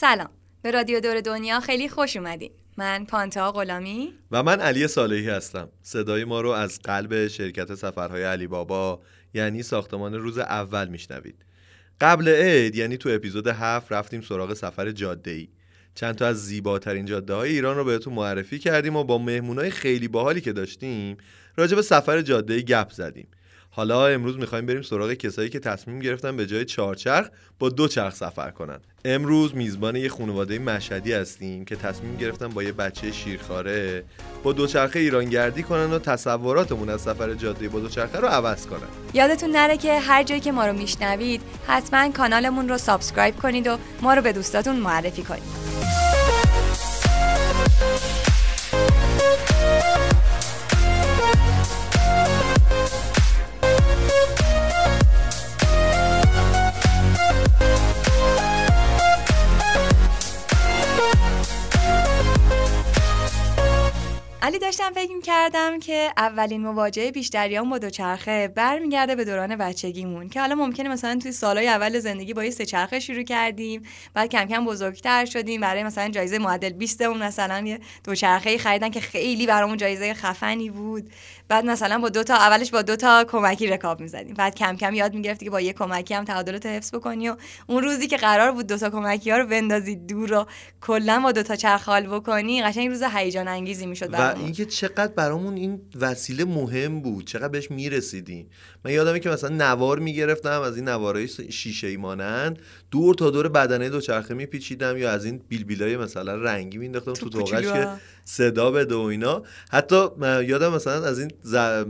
سلام. به رادیو دور دنیا خیلی خوش اومدین. من پانتا غلامی. و من علی صالحی هستم. صدای ما رو از قلب شرکت سفرهای علی بابا یعنی ساختمان روز اول میشنوید. قبل عید یعنی تو اپیزود هفت رفتیم سراغ سفر جاده ای چند تا از زیباترین جاده های ایران رو بهتون معرفی کردیم و با مهمونای خیلی باحالی که داشتیم راجع به سفر جاده ای گپ زدیم. حالا امروز می‌خوایم بریم سراغ کسایی که تصمیم گرفتن به جای چهارچرخ با دو چرخ سفر کنن. امروز میزبان یه خانواده مشهدی هستیم که تصمیم گرفتن با یه بچه شیرخواره با دوچرخه ایرانگردی کنن و تصوراتمون از سفر جاده با دوچرخه رو عوض کنن. یادتون نره که هر جایی که ما رو میشنوید حتما کانالمون رو سابسکرایب کنید و ما رو به دوستاتون معرفی کنید. علی داشتم فکر کردم که اولین مواجهه بیشتریان با دوچرخه برمیگرده به دوران بچگیمون که حالا ممکنه مثلا توی سالهای اول زندگی با یه سه چرخه شروع کردیم بعد کم کم بزرگتر شدیم برای مثلا جایزه معدل 20 اون مثلا یه دوچرخه خریدن که خیلی برامون جایزه خفنی بود. بعد مثلا با دو تا اولش با دو تا کمکی رکاب می‌زدیم. بعد کم کم یاد می‌گرفتی که با یه کمکی هم تعادلات حفظ بکنی و اون روزی که قرار بود دو تا کمکی ها رو بندازی دور و کلا با دو تا چرخ حال بکنی قشنگ روز هیجان انگیزی می‌شد و اینکه چقدر برامون این وسیله مهم بود چقدر بهش می‌رسیدیم من یادمه که مثلا نوار می‌گرفتم از این نوارای شیشه ای مانند دور تا دور بدنه دوچرخه میپیچیدم یا از این بیلبیلای مثلا رنگی مینداختم تو توقش که صدا بده و اینا. حتی یادم مثلا از این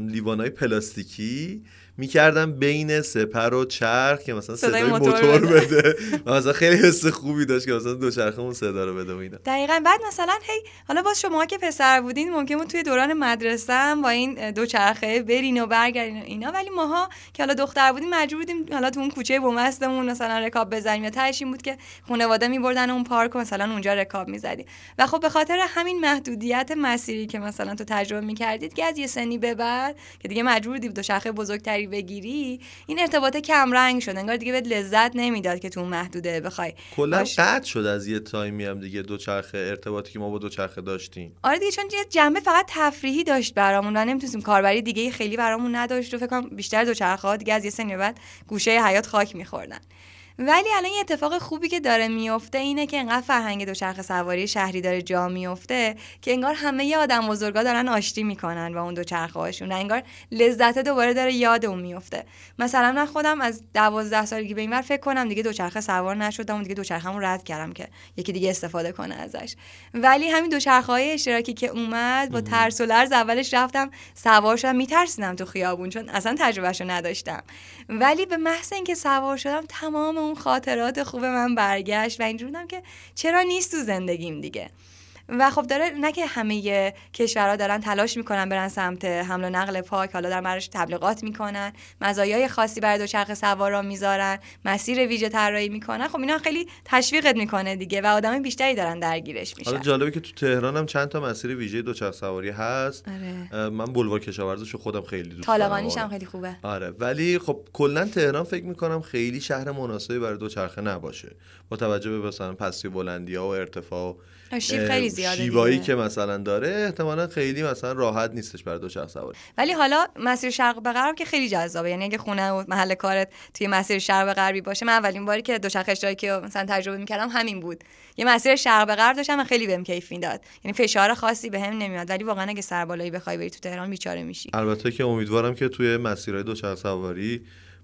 لیوانای پلاستیکی می‌کردم بین سپر و چرخ که مثلا صدای, موتور, بده. و مثلا خیلی حس خوبی داشت که مثلا دوچرخه اون صدا رو بده و اینا. دقیقا. بعد مثلا هی حالا باز شما که پسر بودین ممکن بود توی دوران مدرسه هم با این دوچرخه برین و برگردین و اینا. ولی ماها که حالا دختر بودیم مجبور بودیم حالا تو اون کوچه بومستمون مثلا رکاب بزنیم. یا تهش بود که خانواده میبردن اون پارک و مثلا اونجا رکاب می‌زدیم. و خب به خاطر همین محدودیت مسیری که مثلا تو تجربه می‌کردید که از یه سنی به بعد که دیگه مجبور بودید دوچرخه بزرگتری بگیری این ارتباط کم رنگ شد. انگار دیگه بهت لذت نمی‌داد که تو محدوده بخوای کلا قطع شد از یه تایمی هم دیگه دوچرخه ارتباطی که ما با دوچرخه داشتیم. آره دیگه چون یه جنبه فقط تفریحی داشت برامون و نمی‌تونستیم کاربری دیگه خیلی برامون نداشت و فکر کنم بیشتر دوچرخه ها دیگه از یه سنی بعد گوشه حیات خاک میخوردن. ولی الان یه اتفاق خوبی که داره میفته اینه که انقدر فرهنگ دوچرخه سواری شهری داره جا میفته که انگار همه ی آدم بزرگا دارن آشتی می‌کنن با اون دوچرخه هاشون انگار لذت دوباره داره یاد اون میفته. مثلا من خودم از دوازده سالگی به اینور فکر کنم دیگه دوچرخه سوار نشدم و دیگه دوچرخه‌مو رد کردم که یکی دیگه استفاده کنه ازش. ولی همین دوچرخه های اشتراکی که اومد با ترس و لرز اولش رفتم سوار شدم. میترسیدم تو خیابون چون اصلا تجربهشو نداشتم. ولی به محض اینکه سوار شدم تمام اون خاطرات خوب من برگشت و اینجور بودم که چرا نیست تو زندگیم دیگه؟ و خب داره نه که همه کشورها دارن تلاش می‌کنن برن سمت حمل و نقل پاک حالا در مرش تبلیغات می‌کنن مزایای خاصی برای دوچرخه سوارا می‌ذارن مسیر ویژه طراحی می‌کنن. خب اینا خیلی تشویقت می‌کنه دیگه و آدم بیشتری دارن درگیرش میشن. حالا جالبه که تو تهران هم چند تا مسیر ویژه دوچرخه سواری هست. آره. من بلوار کشاورزش خودم خیلی دوست دارم. هم خیلی خوبه. آره. ولی خب کلا تهران فکر می‌کنم خیلی شهر مناسبی برای دوچرخه نباشه. با توجه به مثلا پستی بلندی ها و ارتفاع شیب خیلی زیاده شیبایی که مثلا داره احتمالا خیلی مثلا راحت نیستش برای دو شخص سواری. ولی حالا مسیر شرق به غرب که خیلی جذابه. یعنی اگه خونه و محل کارت توی مسیر شرق به غربی باشه من اولین باری که دوچرخه اشتراکی که مثلا تجربه می‌کردم همین بود. یه مسیر شرق به غرب داشتم و خیلی بهم کیف می‌داد. یعنی فشار خاصی بهم به نمیاد ولی واقعا اگه سربالایی بخوای بری تو تهران بیچاره میشی. البته که امیدوارم که توی مسیرهای دوچرخه سواری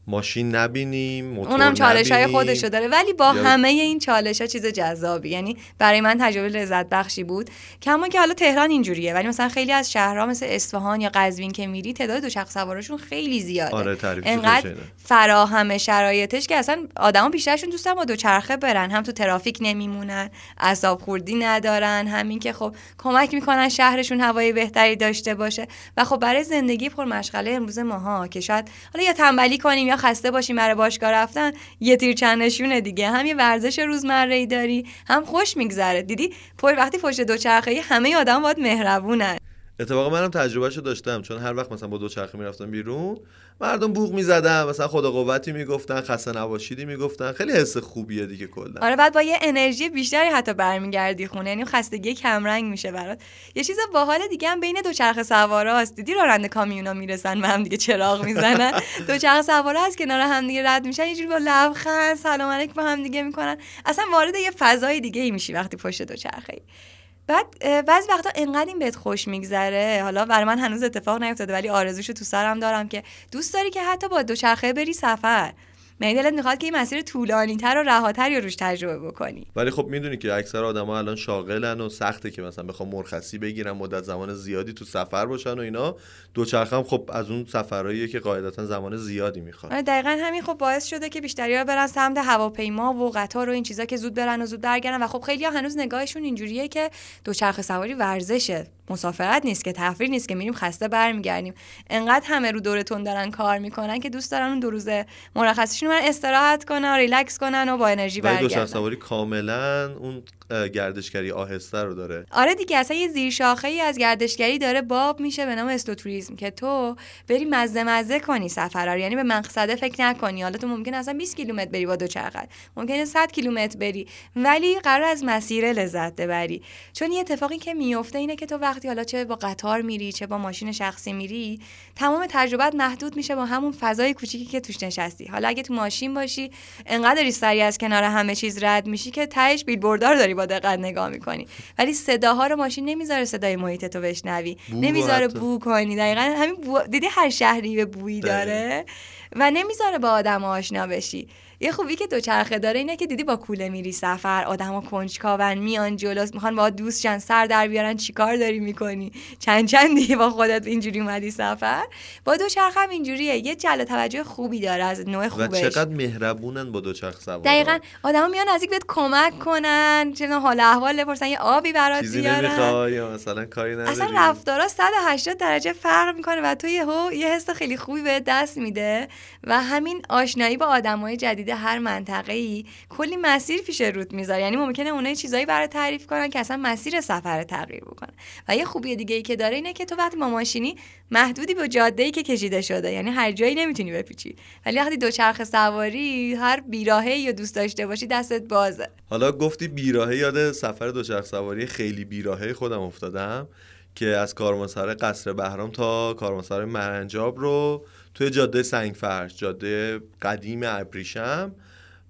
ماشین نبینیم موتور اونم چالش های خودشو داره. ولی با همه این چالش ها چیز جذابی. یعنی برای من تجربه لذت بخشی بود. کما که حالا تهران اینجوریه ولی مثلا خیلی از شهرها مثل اصفهان یا قزوین که میری تعداد دوچرخه سواراشون خیلی زیاده. آره انقدر فراهم شرایطش که اصلا آدما بیشترشون دوستن با دوچرخه برن. هم تو ترافیک نمیمونن عذاب خوردی ندارن همین که خب کمک می‌کنن شهرشون هوای بهتری داشته باشه. و خب برای زندگی پر مشغله امروز ماها که شاید حالا یا تنبلی کنیم یا خسته باشیم برای باشگاه رفتن یه تیر چندشونه دیگه. هم یه ورزش روزمره ای داری هم خوش میگذره. دیدی؟ پر وقتی پشت دوچرخه همه آدم باید مهربونن. اتفاقا منم تجربهشو داشتم چون هر وقت مثلا با دوچرخه می‌رفتم بیرون مردم بوق می‌زدن مثلا خدا قوتی می‌گفتن خسته نباشیدی می‌گفتن. خیلی حس خوبیه دیگه کلا. آره بعد با یه انرژی بیشتری حتی برمیگردی خونه. یعنی خستگی کمرنگ میشه برات. یه چیز باحال دیگه هم بین دوچرخه سواراست دیدی راننده کامیونا می‌رسن به هم دیگه چراغ می‌زنن؟ دوچرخه سوارا از کنار هم دیگه رد میشن یه با لبخند سلام علیک با هم دیگه می‌کنن. اصلا وارد یه فضای دیگه ای میشی وقتی پشت دوچرخه بعد بعضی وقتا انقدر این بهت خوش میگذره. حالا برای من هنوز اتفاق نیفتاده ولی آرزوشو تو سرم دارم که دوست داری که حتی با دوچرخه بری سفر. من دلت می‌خواد که این مسیر طولانی تر و رهاتری رو روش تجربه بکنی؟ ولی خب می‌دونی که اکثر آدما الان شاغلن و سخته که مثلا بخوام مرخصی بگیرن مدت زمان زیادی تو سفر باشن و اینا. دوچرخه هم خب از اون سفرهاییه که قاعدتا زمان زیادی می‌خواد. آره دقیقا همین خب باعث شده که بیشتری ها برن سمت هواپیما و قطار و این چیزا که زود برن و زود برگردن و خب خیلی ها هنوز نگاهشون اینجوریه که دوچرخه سواری ورزشه. مسافرت نیست که تفریح نیست که میریم خسته برمیگردیم. انقدر همه رو دورتون دارن کار می‌کنن که دوست دارن اون دو روزه مرخصیشون برن استراحت کنن ریلکس کنن و با انرژی برگردن. سواری کاملا اون گردشگری آهسته رو داره. آره دیگه اصلا یه زیر شاخه ای از گردشگری داره باب میشه به نام استوتوریسم که تو بری مزه مزه کنی سفر رو. یعنی به مقصده فکر نکنی. حالا تو ممکن اصلا 20 کیلومتر بری با دوچرخه. ممکنه 100 کیلومتر بری. ولی قرار از مسیر لذت ببری. چون یه اتفاقی که میفته اینه که تو وقتی حالا چه با قطار میری چه با ماشین شخصی میری تمام تجربت محدود میشه با همون فضای کوچیکی که توش نشستی. حالا اگه تو ماشین باشی انقدر سری از کنار همه چیز رد میشی که تهش بیلبوردار داری با دقت نگاه می‌کنی. ولی صداها رو ماشین نمی‌ذاره صدای محیط تو بشنوی. نمی‌ذاره بو کنی. دقیقا همین بو... دیدی هر شهری به بویی داره؟ و نمی‌ذاره با آدم آشنا بشی. یه خوبی که دوچرخه داره اینه که دیدی با کوله میری سفر آدما کنجکاون میان جلوس می‌خوان با دوست جان سر در بیارن چیکار داری می‌کنی؟ چند چند دیگه با خودت اینجوری اومدی سفر؟ با دوچرخه هم اینجوریه. یه جلب توجه خوبی داره از نوع خوبش. و چقدر مهربونن با دوچرخه سوار دقیقا. آدما میان نزدیک بهت کمک کنن چه حال احوال بپرسن یه آبی برات بیارن. یا مثلا کاری نداری. اصلا رفتارا 180 درجه فرق می‌کنه و تو یهو یه حس خیلی خوبی به دست میده و همین آشنایی با آدمای جدید هر منطقه ای کلی مسیر پیش روت می‌ذاره. یعنی ممکنه اونها چیزایی برای تعریف کنن که اصلا مسیر سفر تغییر بکنه. و یه خوبی دیگه ای که داره اینه که تو وقتی با ماشینی محدودی به جاده ای که کشیده شده. یعنی هر جایی نمی‌تونی بپیچی. ولی وقتی دوچرخه سواری هر بیراهه یا دوست داشته باشی دستت بازه. حالا گفتی بیراهه یاد سفر دوچرخه سواری خیلی بیراهه خودم افتادم که از کارمانسرای قصر بهرام تا کارمانسرای مرنجاب رو توی جاده سنگفرش جاده قدیم ابریشم.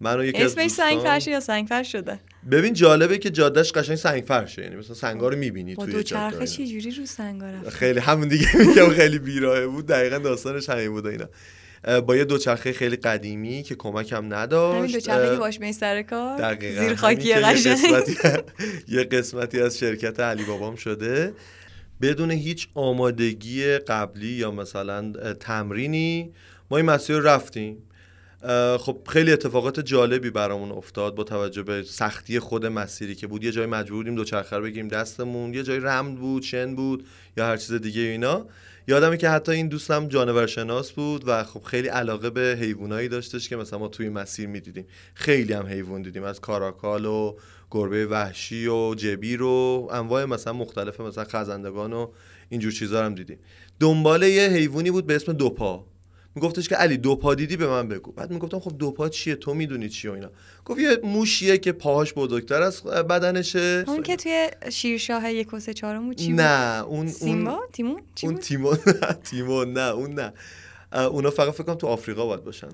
منو یکی اسمش سنگفرش یا سنگفرش شده؟ ببین جالبه که جادهش قشنگ سنگفرشه. یعنی مثلا سنگا رو می‌بینی توی جاده چه جوری رو سنگا رفت. خیلی همون دیگه میگم خیلی بیراهه بود. دقیقا داستانش همین بود اینا. با یه دوچرخه خیلی قدیمی که کمک هم نداشت. همین دوچرخه که باش سر کار. زیر خاکی قشنگ. یه قسمتی از شرکت علی بابام شده. بدون هیچ آمادگی قبلی یا مثلا تمرینی ما این مسیر رفتیم. خب خیلی اتفاقات جالبی برامون افتاد با توجه به سختی خود مسیری که بود. یه جای مجبور بودیم دوچرخه بگیریم دستمون یه جای رمد بود شن بود یا هر چیز دیگه اینا. یادمه که حتی این دوستم جانور شناس بود و خب خیلی علاقه به حیوانایی داشتش که مثلا ما توی مسیر می‌دیدیم. خیلی هم حیوان دیدیم از کاراکال و گربه وحشی و جبیر و انواع مثلا مختلف مثلا خزندگان و اینجور چیزا هم دیدیم. دنبال یه حیوانی بود به اسم دوپا. میگفتش که علی دوپا دیدی به من بگو. بعد می‌گفتم خب دوپا چیه؟ تو می‌دونی چیه اینا. گفت یه موشیه که پاهاش بزرگتر از بدنشه. اون که توی شیرشاه یک و سه چهارم چی نه اون سیمبا؟ تیمون؟ اون تیمون تیمون نه اون نه. اونا فقط فکر کنم تو آفریقا باید باشن.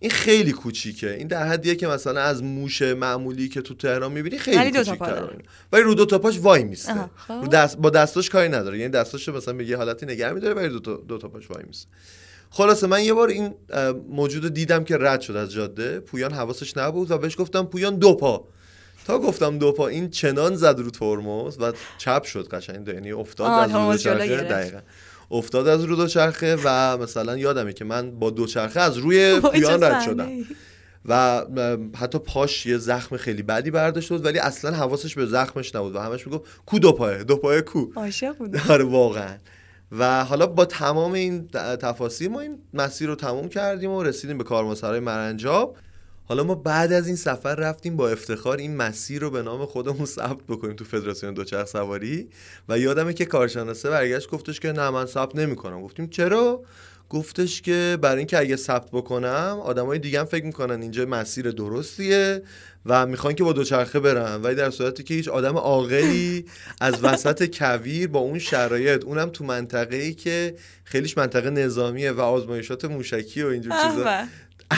این خیلی کوچیکه. این در حدیه که مثلا از موش معمولی که تو تهران می‌بینی خیلی کوچیک‌تره ولی رو دو تا پاش وای میسته. خب. رو دست با دستاش کاری نداره. یعنی دستاش مثلا به یه حالتی نگه میداره ولی دو تا, دو تا پاش وای میسته. خلاصه من یه بار این موجود دیدم که رد شد از جاده. پویان حواسش نبود و بهش گفتم پویان دو پا. تا گفتم دو پا این چنان زد رو ترمز و چپ شد قشنگ یعنی افتاد از رو دقیقا. افتاد از رو دوچرخه و مثلا یادمه که من با دوچرخه از روی پویان رد شدم. و حتی پاش یه زخم خیلی بدی برداشت بود ولی اصلا حواسش به زخمش نبود و همش می‌گفت کو دو پایه دو پایه کو. عاشق بود آره واقعا. و حالا با تمام این تفاصیل ما این مسیر رو تموم کردیم و رسیدیم به کارمانسرای مرنجاب. حالا ما بعد از این سفر رفتیم با افتخار این مسیر رو به نام خودمون ثبت بکنیم تو فدراسیون دوچرخ سواری. و یادمه که کارشناسه برگشت گفتش که نه من ثبت نمی‌کنم. گفتیم چرا؟ گفتش که برای اینکه اگه ثبت بکنم آدمای دیگه هم فکر می‌کنن اینجا مسیر درستیه و می‌خوان که با دوچرخه برن. ولی در صورتی که هیچ آدم عاقلی از وسط کویر با اون شرایط اونم تو منطقه ای که خیلیش منطقه نظامیه و آزمایشات موشکی و اینجور چیزا.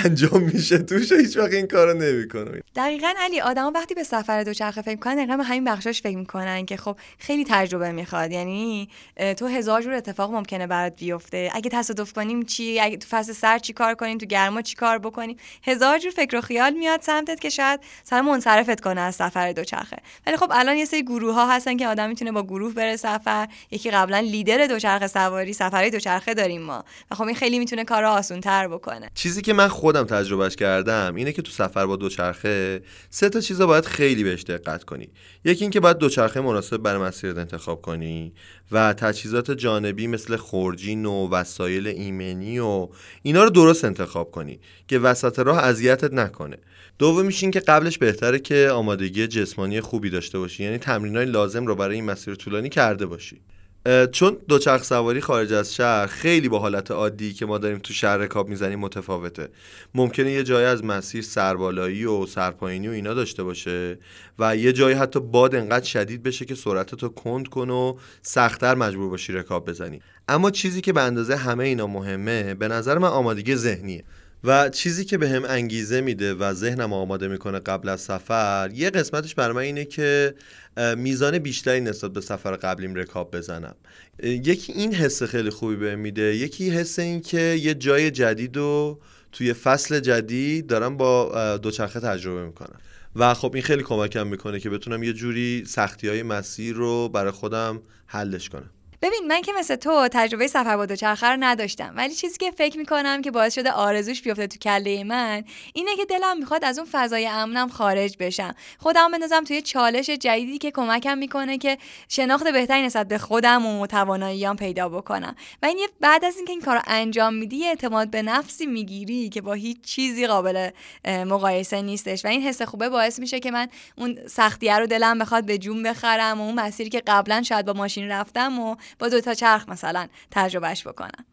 انجام میشه توش هیچ وقت این کارو نمی‌کنه. دقیقا علی آدما وقتی به سفر دوچرخه فکر می‌کنن دقیقا همین بخشاش فکر می‌کنن که خب خیلی تجربه می‌خواد. یعنی تو هزار جور اتفاق ممکنه برات بیفته. اگه تصادف کنیم چی؟ اگه تو فصل سر چی کار کنیم؟ تو گرما چی کار بکنیم؟ هزار جور فکر و خیال میاد سمتت که شاید سر منصرفت کنه از سفر دوچرخه. ولی خب الان یه سری گروه ها هستن که آدم می‌تونه با گروه بره سفر. یکی قبلا لیدر دوچرخه سواری سفری دوچرخه داریم ما. و خب این خیلی می‌تونه کار آسون تر بکنه. چیزی که من خودم تجربهش کردم اینه که تو سفر با دوچرخه سه تا چیزا باید خیلی بهش دقت کنی. یکی اینکه باید دوچرخه مناسب برای مسیرت انتخاب کنی و تجهیزات جانبی مثل خورجین و وسایل ایمنی و اینا رو درست انتخاب کنی که وسط راه اذیتت نکنه. دومیش این که قبلش بهتره که آمادگی جسمانی خوبی داشته باشی یعنی تمرینای لازم رو برای این مسیر طولانی کرده باشی. چون دوچرخ سواری خارج از شهر خیلی با حالت عادی که ما داریم تو شهر رکاب می‌زنیم متفاوته. ممکنه یه جای از مسیر سربالایی و سرپایینی و اینا داشته باشه و یه جایی حتی باد انقدر شدید بشه که سرعتتو کند کن و سختتر مجبور باشی رکاب بزنی. اما چیزی که به اندازه همه اینا مهمه به نظر من آمادگی ذهنیه. و چیزی که به هم انگیزه میده و ذهنم آماده می‌کنه قبل از سفر یه قسمتش بر من اینه که میزان بیشتری نسبت به سفر قبلیم رکاب بزنم. یکی این حس خیلی خوبی به میده یکی حس این که یه جای جدید و توی فصل جدید دارم با دوچرخه تجربه می‌کنم. و خب این خیلی کمکم می‌کنه که بتونم یه جوری سختی های مسیر رو برای خودم حلش کنم. ببین من که مثل تو تجربه سفر با دوچرخه رو نداشتم ولی چیزی که فکر می‌کنم که باعث شده آرزوش بیفته تو کله من اینه که دلم می‌خواد از اون فضای امنم خارج بشم. خودم بندازم توی چالش جدیدی که کمکم می‌کنه که شناخت بهتری نسبت به خودم و تواناییام پیدا بکنم. و این بعد از اینکه این کارو انجام میدی اعتماد به نفسی می‌گیری که با هیچ چیزی قابل مقایسه نیستش. و این حس خوبه باعث میشه که من اون سختیه رو دلم بخواد به جون بخرم و اون مسیری که قبلا شاید با ماشین رفتم و با دو تا چرخ مثلا تجربهش بکنم.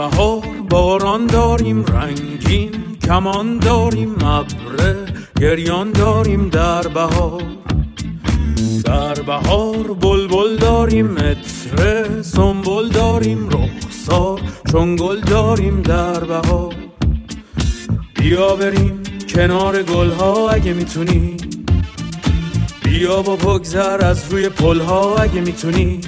بهار باران داریم رنگین کمان داریم ابره گریان داریم در بهار. در بهار بلبل داریم متره سنبل داریم رخسار چون گل داریم در بهار. بیا بریم کنار گلها اگه می‌تونی. بیا با بگذر از روی پلها اگه می‌تونی.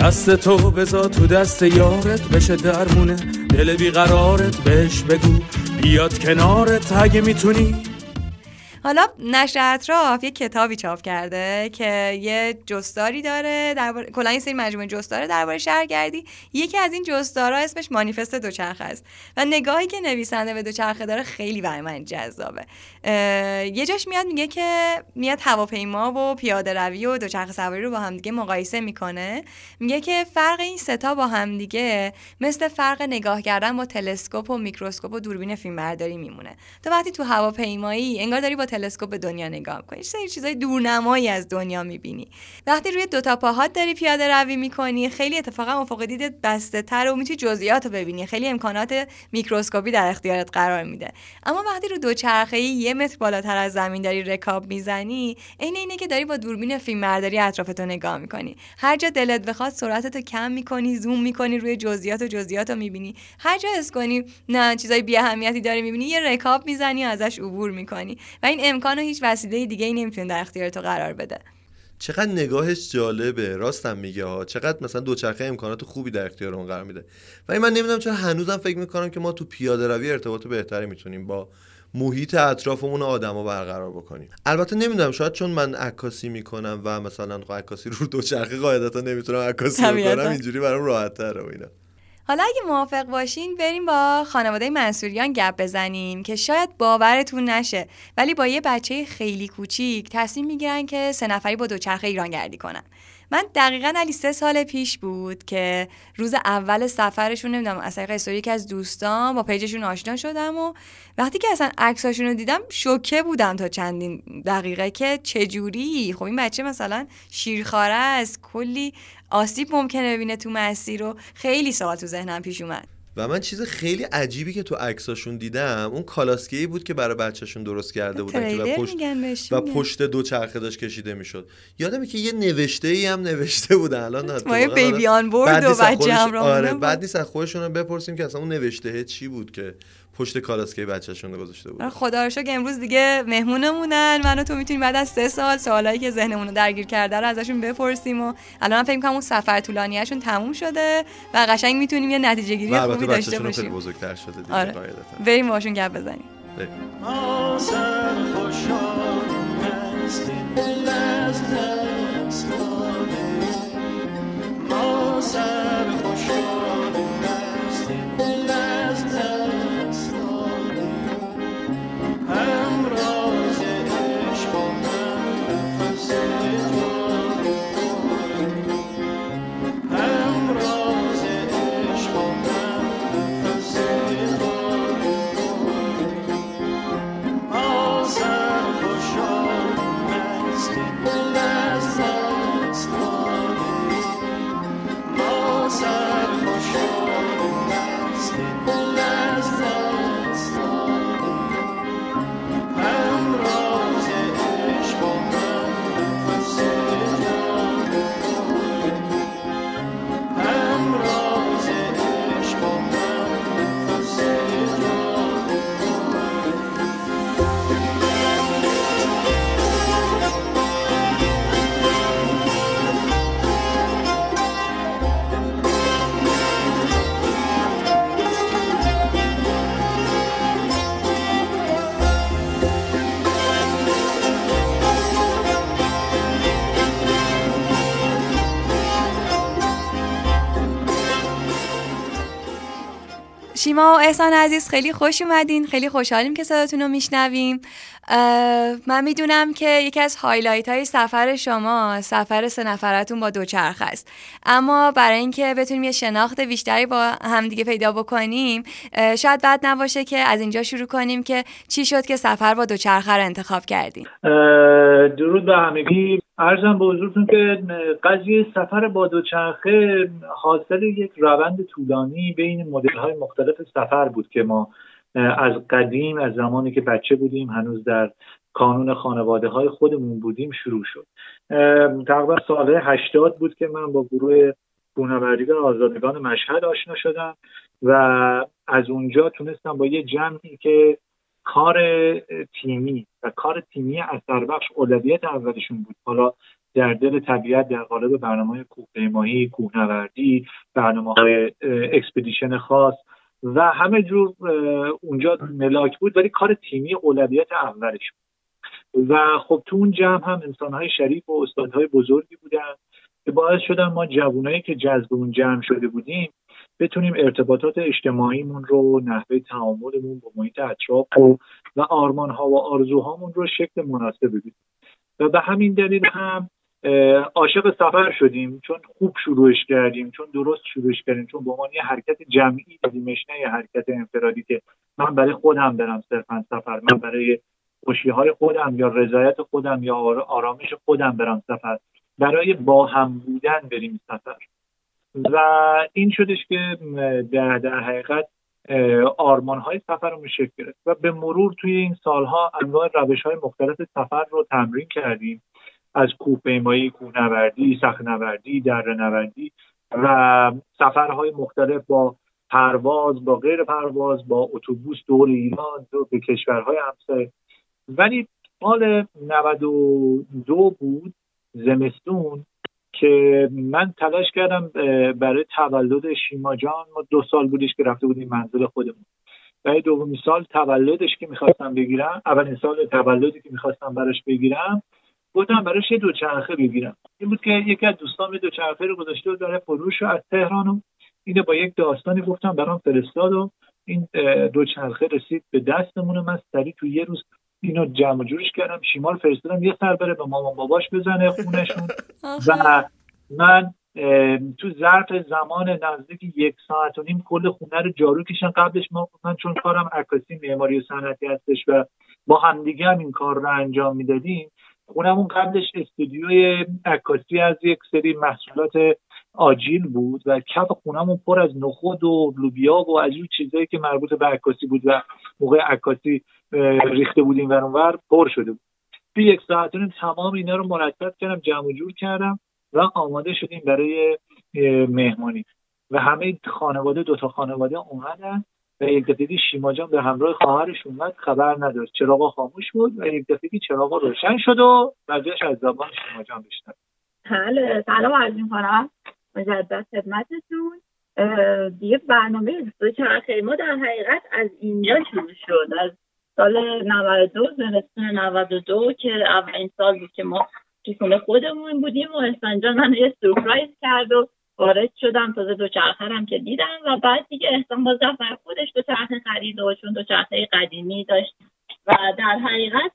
دست تو بزا تو دست یارت بشه درمونه دل بیقرارت بهش بگو بیاد کنارت اگه می‌تونی. حالا نشر اطراف یه کتابی چاپ کرده که یه جستاری داره در کلا یه سری مجموعه جستاره درباره شهرگردی یکی از این جستارا اسمش مانیفست دوچرخه است. و نگاهی که نویسنده به دوچرخه داره خیلی برای من جذابه. یه جاش میاد میگه که میاد هواپیما و پیاده روی و دوچرخه سواری رو با همدیگه مقایسه می‌کنه. میگه که فرق این سه تا با همدیگه مثل فرق نگاه کردن با تلسکوپ و میکروسکوپ و دوربین فیلمبرداری میمونه. تو وقتی تو هواپیمایی انگار داری با تلسکوپ به دنیا نگاه می‌کنی. سری چیزای دورنمایی از دنیا می‌بینی. وقتی روی دوتا پاهات داری پیاده روی می‌کنی خیلی اتفاقا افق دیدت بسته تر و می‌تونی جزئیات رو ببینی. خیلی امکانات میکروسکوپی در اختیارت قرار میده. اما وقتی رو دوچرخه یه متر بالاتر از زمین داری رکاب می‌زنی عین اینه که داری با دوربین فیلمبرداری اطرافتو نگاه می‌کنی. هر جا دلت بخواد سرعتتو کم می‌کنی زوم می‌کنی روی جزئیات و جزئیات رو می‌بینی. هر جا حس کنی نه چیزای بی اهمیتی داری می‌بینی یه رکاب می‌زنی و ازش عبور می‌کنی. و این امکانو هیچ وسیله دیگه ای نمی‌تونه در اختیار تو قرار بده. چقدر نگاهش جالبه. راستم میگه ها. چقدر مثلا دوچرخه امکانات خوبی در اختیار اون قرار میده. ولی من نمی‌دونم چرا هنوزم فکر می‌کنم که ما تو پیاده روی ارتباط بهتری می‌تونیم با محیط اطرافمون آدما برقرار بکنیم. البته نمی‌دونم شاید چون من عکاسی می‌کنم و مثلا خب عکاسی رو دوچرخه قاعدتا نمی‌تونم عکاسی بکنم اینجوری برام راحت تره و اینا. حالا اگه موافق باشین بریم با خانواده منصوریان گپ بزنیم که شاید باورتون نشه. ولی با یه بچه خیلی کوچیک تصمیم می‌گیرن که سه نفری با دوچرخه ایران گردی کنن. من دقیقا علی سه سال پیش بود که روز اول سفرشون نمی‌دونم از طریق استوری که از دوستان با پیجشون آشنا شدم و وقتی که اصلا عکساشون رو دیدم شوکه بودم تا چندین دقیقه که چجوری؟ خب این بچه مثلا شیرخواره است کلی آسیب ممکنه ببینه تو مسیر رو خیلی سوال تو ذهنم پیش اومد. و من چیز خیلی عجیبی که تو عکساشون دیدم اون کالاسکه بود که برای بچهشون درست کرده بودن که و پشت و پشت دو چرخه داشت کشیده می‌شد. یادمه که یه نوشته ای هم نوشته بودن. الان ما بیبی آن برد و بچه هم آره بعد نیست از خودشون بپرسیم که اصلا اون نوشته چی بود که پشت کالاسکه بچه‌شون گذاشته بود خدا رو که امروز دیگه مهمونمونن. من و تو می‌تونیم بعد از سه سال سوالایی که ذهنمون رو درگیر کرده رو ازشون بپرسیم و الان فکر کنم اون سفر طولانیشون تموم شده و قشنگ می‌تونیم یه نتیجه گیری خوبی داشته باشیم. بزرگتر شده دیگه آره. بریم باشون گپ بزنیم. Hey. شیما و احسان عزیز خیلی خوش اومدین. خیلی خوشحالیم که صداتون رو میشنویم. من می‌دونم که یکی از هایلایت های سفر شما سفر سه نفرتون با دوچرخ است. اما برای اینکه بتونیم یه شناخت بیشتری با همدیگه پیدا بکنیم شاید بد نباشه که از اینجا شروع کنیم که چی شد که سفر با دوچرخه رو انتخاب کردیم. درود به همگی. ارزم به حضورتون که قضیه سفر با دوچرخه حاصل یک روند طولانی بین مدل های مختلف سفر بود که ما از قدیم از زمانی که بچه بودیم هنوز در کانون خانواده های خودمون بودیم شروع شد. تقریبا سال هشتاد بود که من با گروه کوهنوردی آزادگان مشهد آشنا شدم و از اونجا تونستم با یه جمعی که کار تیمی و کار تیمی اثر بخش اولویت اولشون بود. حالا در دل طبیعت در قالب برنامه کوهپیمایی کوهنوردی برنامه های expedition خاص و همه جور اونجا ملاک بود ولی کار تیمی اولویت اولش بود. و خب تو اون جمع هم انسانهای شریف و استادهای بزرگی بودن که باعث شدن ما جوانایی که جذب اون جمع شده بودیم بتونیم ارتباطات اجتماعیمون رو نحوه تعاملمون با محیط اطراف و, و آرمانها و آرزوهامون رو شکل مناسب بدیم و به همین دلیل هم عاشق سفر شدیم چون خوب شروعش کردیم چون درست شروعش کردیم چون به عنوان یه حرکت جمعی دیدیمش نه یه حرکت انفرادی که من برای خودم برم صرفا سفر من برای خوشی های خودم یا رضایت خودم یا آرامش خودم برم سفر. برای با هم بودن بریم سفر. و این شدش که در, در حقیقت آرمان های سفر رو شکل گرفت. و به مرور توی این سالها انواع روش های مختلف سفر رو تمرین کردیم. از کوهپیمایی کوهنوردی نوردی دره نوردی و سفرهای مختلف با پرواز با غیر پرواز با اتوبوس دور ایران دور به کشورهای همسایه. ولی سال 92 بود زمستون که من تلاش کردم برای تولد شیما جان. ما دو سال بودیش که رفته بودیم منزل خودمون. برای دومین سال تولدش که می‌خواستم بگیرم اولین سال تولدی که می‌خواستم براش بگیرم گفتم براش یه دوچرخه بگیرم این بود که یکی از دوستان دوچرخه رو گذاشته و داره فروش رو از تهران و اینو با یک داستانی گفتم برام فرستاد و این دوچرخه رسید به دستمون من سریع تو یه روز اینو جمع جورش کردم شیمال فرستادم یه سر بره به مامان باباش بزنه خونشون. و من تو ظرف زمان نزدیک یک ساعت و نیم کل خونه رو جارو کشن قبلش ما من چون کارم عکاسی معماری و صنعتی هستش و با همدیگه هم این کار رو انجام می‌دادیم خونمون قبلش استودیوی عکاسی از یک سری محصولات آجیل بود و کف خونمون پر از نخود و لوبیا و از اون چیزایی که مربوط به عکاسی بود و موقع عکاسی ریخته بودیم و اونور پر شده بود. توی یک ساعت تمام اینا رو مرتب کردم جمع جور کردم و آماده شدیم برای مهمانی. و همه خانواده دوتا خانواده اومدن و یک دفعه شیما جان به همراه خواهرش اومد خبر نداشت. چراغا خاموش بود و یک دفعه چراغا روشن شد و بعدش از زبان شیما جان بشنویم بله سلام عرض می‌کنم. مجدد خدمتتون. دیگه برنامه دوچرخه ما در حقیقت از اینجا شروع شد. از سال 92 زمستون 92 که اولین سال بود که ما تو خونه خودمون بودیم و احسان من یه سورپرایز کرد و وارد شدم تازه دوچرخه که دیدم و بعد دیگه احسان باز بر خودش دوچرخه خرید و چون دوچرخه قدیمی داشت و در حقیقت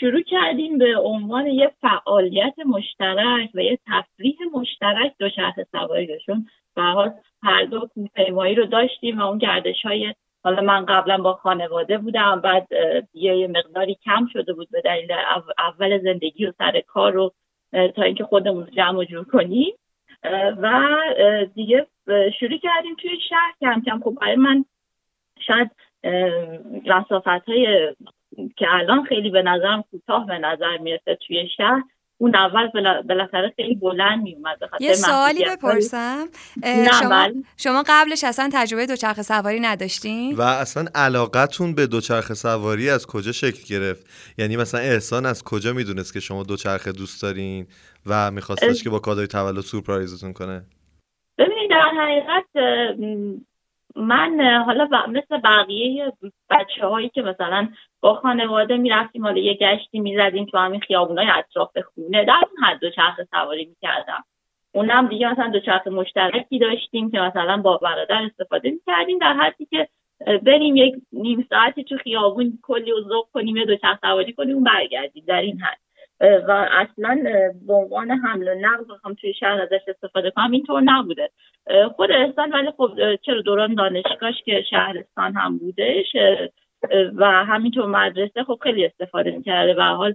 شروع کردیم به عنوان یه فعالیت مشترک و یه تفریح مشترک دوچرخه سواری داشتون و هر دو رو داشتیم و اون گردش های حالا من قبلا با خانواده بودم بعد یه مقداری کم شده بود به دلیل اول زندگی و سر کار رو تا اینکه خودمون جمع و جور کنیم. و دیگه شروع کردیم توی شهر. کم کم خب برای من شاید مسافت های که الان خیلی به نظرم کوتاه به نظر می‌رسه توی شهر اون اول بالاخره خیلی بلند می اومد یه سوالی بپرسم. شما, بله. شما قبلش اصلا تجربه دوچرخه سواری نداشتین؟ و اصلا علاقتون به دوچرخه سواری از کجا شکل گرفت؟ یعنی مثلا احسان از کجا می‌دونست که شما دوچرخه دوست دارین و میخواستش که با کادوی تولد سورپرایزتون کنه؟ ببینید در حقیقت من حالا مثل بقیه بچه هایی که مثلا با خانواده می‌رفتیم حالا یه گشتی می‌زدیم تو همین خیابونای اطراف خونه. در اون حد دوچرخه سواری می‌کردم. اونم دیگه مثلا دوچرخه مشترکی داشتیم که مثلا با برادر استفاده می‌کردیم در حدی که بریم یک نیم ساعتی تو خیابون کلی و کنیم یه دوچرخه سواری کنیم و برگردیم. در این حد. و اصلا به عنوان حمل و نقل بخوام توی شهر ازش استفاده کنم اینطور نبوده. خود احسان ولی خب چرا دوران دانشگاهش که شهرستان هم بودش و همینطور مدرسه خب خیلی استفاده می‌کرده. و حال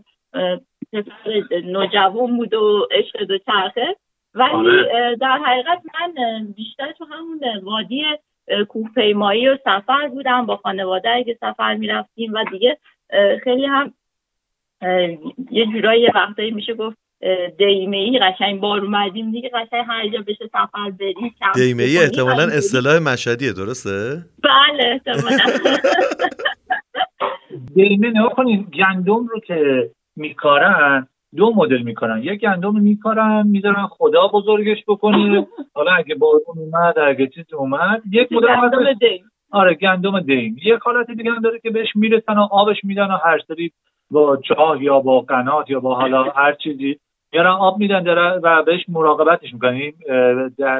نوجوان بود و عشق دو چرخه. ولی آره. در حقیقت من بیشتر تو همون وادی کوهپیمایی و سفر بودم. با خانواده که سفر می‌رفتیم و دیگه خیلی هم یه جورایی وقتایی میشه گفت دیمه ای قشنگ بار اومدیم دیگه قشنگ هر جا بشه سفر بریم دیمه ای احتمالا اصطلاح مشهدیه درسته؟ بله احتمالا. دیمه نه کنید گندم رو که میکارن دو مدل می‌کنن یک گندم میکارن می‌ذارن خدا بزرگش بکنه. حالا اگه بارون اومد اگه چیز اومد یک مدل دیم. آره گندم دیم. یک حالت دیگه هم داره که بهش می‌رسن و آبش میدن و هر سری با چاه یا با قنات یا با حالا هر چیزی میارن آب میدن داره و بهش مراقبتش می‌کنیم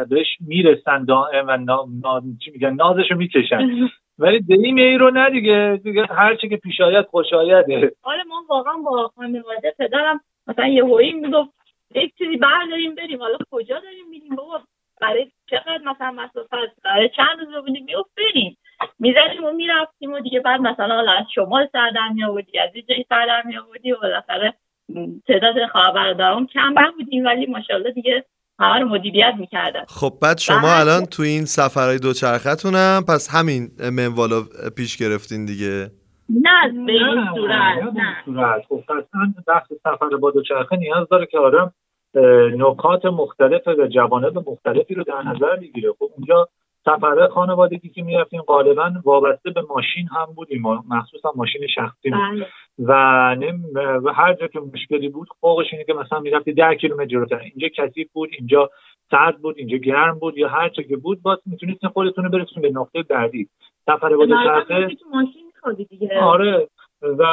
بهش می‌رسن دائم و نا... چی میگن نازشو می‌کشن. ولی دیم ای رو نه دیگه. دیگه هر چی که پیش آید خوش آیده. آره ما واقعا با خانواده پدرم مثلا یه هویی می‌گفت. یک چیزی برداریم بریم. حالا کجا داریم میریم؟ بابا برای چقدر مثلا مسافت برای چند روز بودیم؟ می‌گفت بریم. می‌زدیم و می‌رفتیم و دیگه بعد مثلا از شمال سر در می آوردی از اینجایی سر در می آوردی و بالاخره تعداد خواهر کم نبودیم ولی ماشاءالله دیگه همه رو مدیریت می‌کردن. خب بعد شما الان تو این سفرهای دوچرختونم پس همین منوالو پیش گرفتین دیگه؟ نه به این صورت نه خب بحث سفر با دوچرخه نیاز داره که آدم نکات مختلف و جوانب مختلفی رو در نظر می‌گیره. خب اونجا سفره خانوادگی که می‌رفتیم غالبا وابسته به ماشین هم بودیم. مخصوصا ماشین شخصی. بود بله. و, و هر جا که مشکلی بود فوقش اینه که مثلا می‌رفتی ده کیلومتر جلوتر. اینجا کثیف بود اینجا سرد بود اینجا گرم بود یا هر جا که بود باز می‌تونید خودتون رو برسون به نقطه بعدی. سفر میخوابی دیگه. آره. و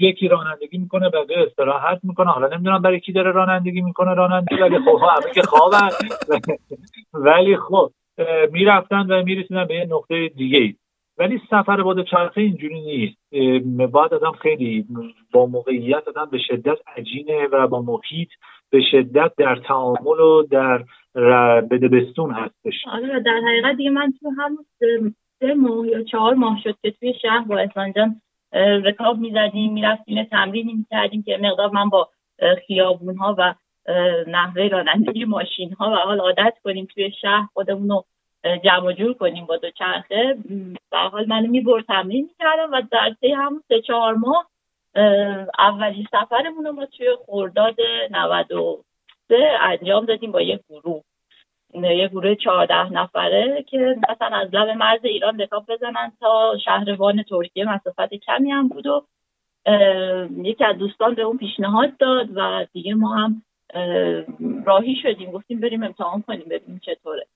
یکی رانندگی می‌کنه بقیه استراحت می‌کنه. حالا نمی‌دونم برای کی داره رانندگی می‌کنه رانندگی ولی خب همه که خوابن. ولی خب می‌رفتن و می‌رسیدن به یه نقطه دیگه ای ولی سفر با دوچرخه اینجوری نیست. باید آدم خیلی با موقعیت آدم به شدت عجینه و با محیط به شدت در تعامل و در بدبستون هستش. آره در حقیقت دیگه من تو همون سه- ماه یا چهار ماه شد که توی شهر با احسان جان اه، رکاب می‌زدیم می‌رفتیم تمرینی می‌کردیم که مقدار من با خیابون ها و نحوه رانندگی ماشین ها و حال عادت کنیم توی شهر خودمون جمع جور کنیم با دوچرخه به حال منو می‌برد تمرین می‌کردم و در طی همون سه چهار ماه اه، اولین سفرمون ما توی خرداد 93 انجام دادیم با یک گروه. یه گروه چهارده نفره که مثلا از لب مرز ایران رکاب بزنن تا شهر ترکیه. مسافت کمی هم بود و یکی از دوستان به اون پیشنهاد داد و دیگه ما هم اه، راهی شدیم. گفتیم بریم امتحان کنیم ببینیم چطوره.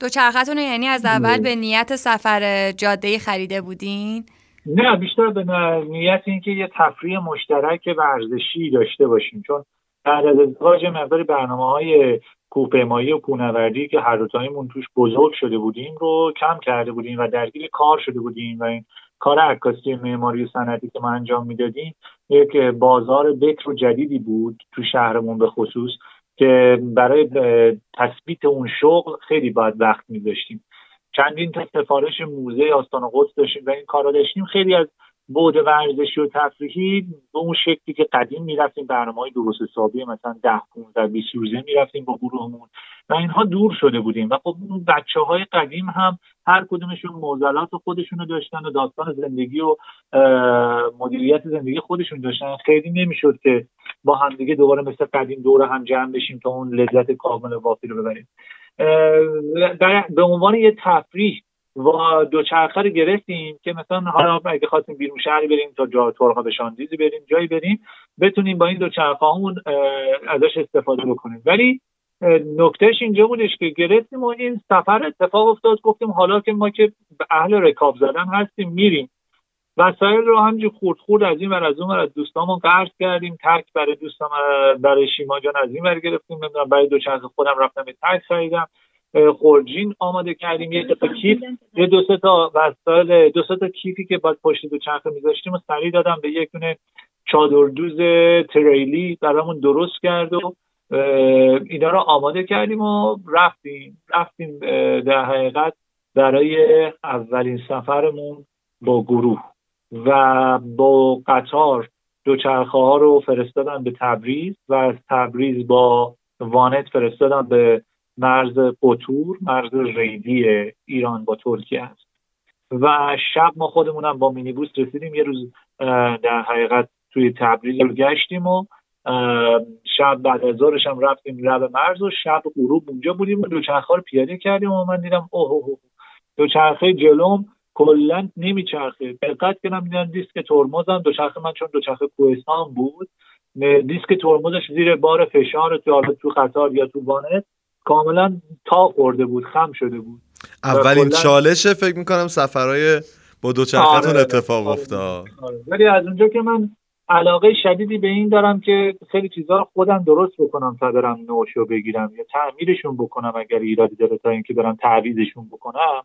دوچرختون یعنی از اول به نیت سفر جاده خریده بودین؟ نه بیشتر به نیت اینکه یه تفریح مشترک ورزشی داشته باشیم. چون بعد از ازدواج مقداری برنامه های کوهپیمایی و کوهنوردی که هر دوتاییمون توش بزرگ شده بودیم رو کم کرده بودیم و درگیر کار شده بودیم و این کار عکاسی معماری و صنعتی که ما انجام می‌دادیم یک بازار بکر و جدیدی بود تو شهرمون به خصوص. که برای تثبیت اون شغل خیلی باید وقت میذاشتیم. چندین تا سفارش موزه آستان قدس داشتیم و این کارا داشتیم. خیلی از بعد ورزشی و تفریحی به اون شکلی که قدیم می‌رفتیم برنامه های درست حسابی مثلا ده 15 20 روزه می‌رفتیم با گروهمون و اینها دور شده بودیم و خب اون بچه های قدیم هم هر کدومشون معضلات خودشونو داشتن و داستان زندگی و مدیریت زندگی خودشون داشتن. خیلی نمی‌شد که با همدیگه دوباره مثل قدیم دور هم جمع بشیم تا اون لذت کامل وافی رو ببریم. به عنوان یه تفریح و دوچرخه رو گرفتیم که مثلا حالا اگه خواستیم بیرون شهری بریم تا جا ترقا به شاندیزی بریم جایی بریم بتونیم با این دوچرخه همون ازش استفاده بکنیم. ولی نکتهش اینجا بودش که گرفتیم و این سفر اتفاق افتاد. گفتیم حالا که ما که به اهل رکاب زدن هستیم میریم. وسایل رو همینجور خورد خورد از این ور از اون ور از دوستامون قرض کردیم. تک برای دوستام برای شیما جان از این ور گرفتیم. نمی‌دونم برای دوچرخه خودم رفتم یه تک خریدم. خورجین آماده کردیم. یه دو تا کیف. یه دو سه تا وسایل دو سه تا کیفی که باید پشت دوچرخه میذاشتیم و سریع دادم به یک دونه چادردوز تریلی برامون درست کرد و اینا رو آماده کردیم و رفتیم. رفتیم در حقیقت برای اولین سفرمون با گروه و با قطار دوچرخه ها رو فرستادن به تبریز و از تبریز با وانت فرستادن به مرز قطور مرز ریدی ایران با ترکیه است. و شب ما خودمونم با مینیبوس رسیدیم. یه روز در حقیقت توی تبریز گشتیم و شب بعد از ظهرش هم رفتیم لب مرز و شب غروب اونجا بودیم و دوچرخه رو پیاده کردیم و من دیدم اوه اوه. دوچرخه جلوم کلا نمیچرخه. دقت کردم دیدم دیسک ترمزم دوچرخه من چون دوچرخه کوهستان بود دیسک ترمزش زیر بار فشار تو تو قطار یا تو وانت کاملا تا خورده بود خم شده بود اولین کلاً- چالشه فکر می‌کنم سفرهای با دوچرختون آره، اتفاق آره. افتاد آره. ولی از اونجا که من علاقه شدیدی به این دارم که خیلی چیزها رو خودم درست بکنم تا برم نوشو بگیرم یا تعمیرشون بکنم اگر ایرادی داره تا اینکه برم تعویضشون بکنم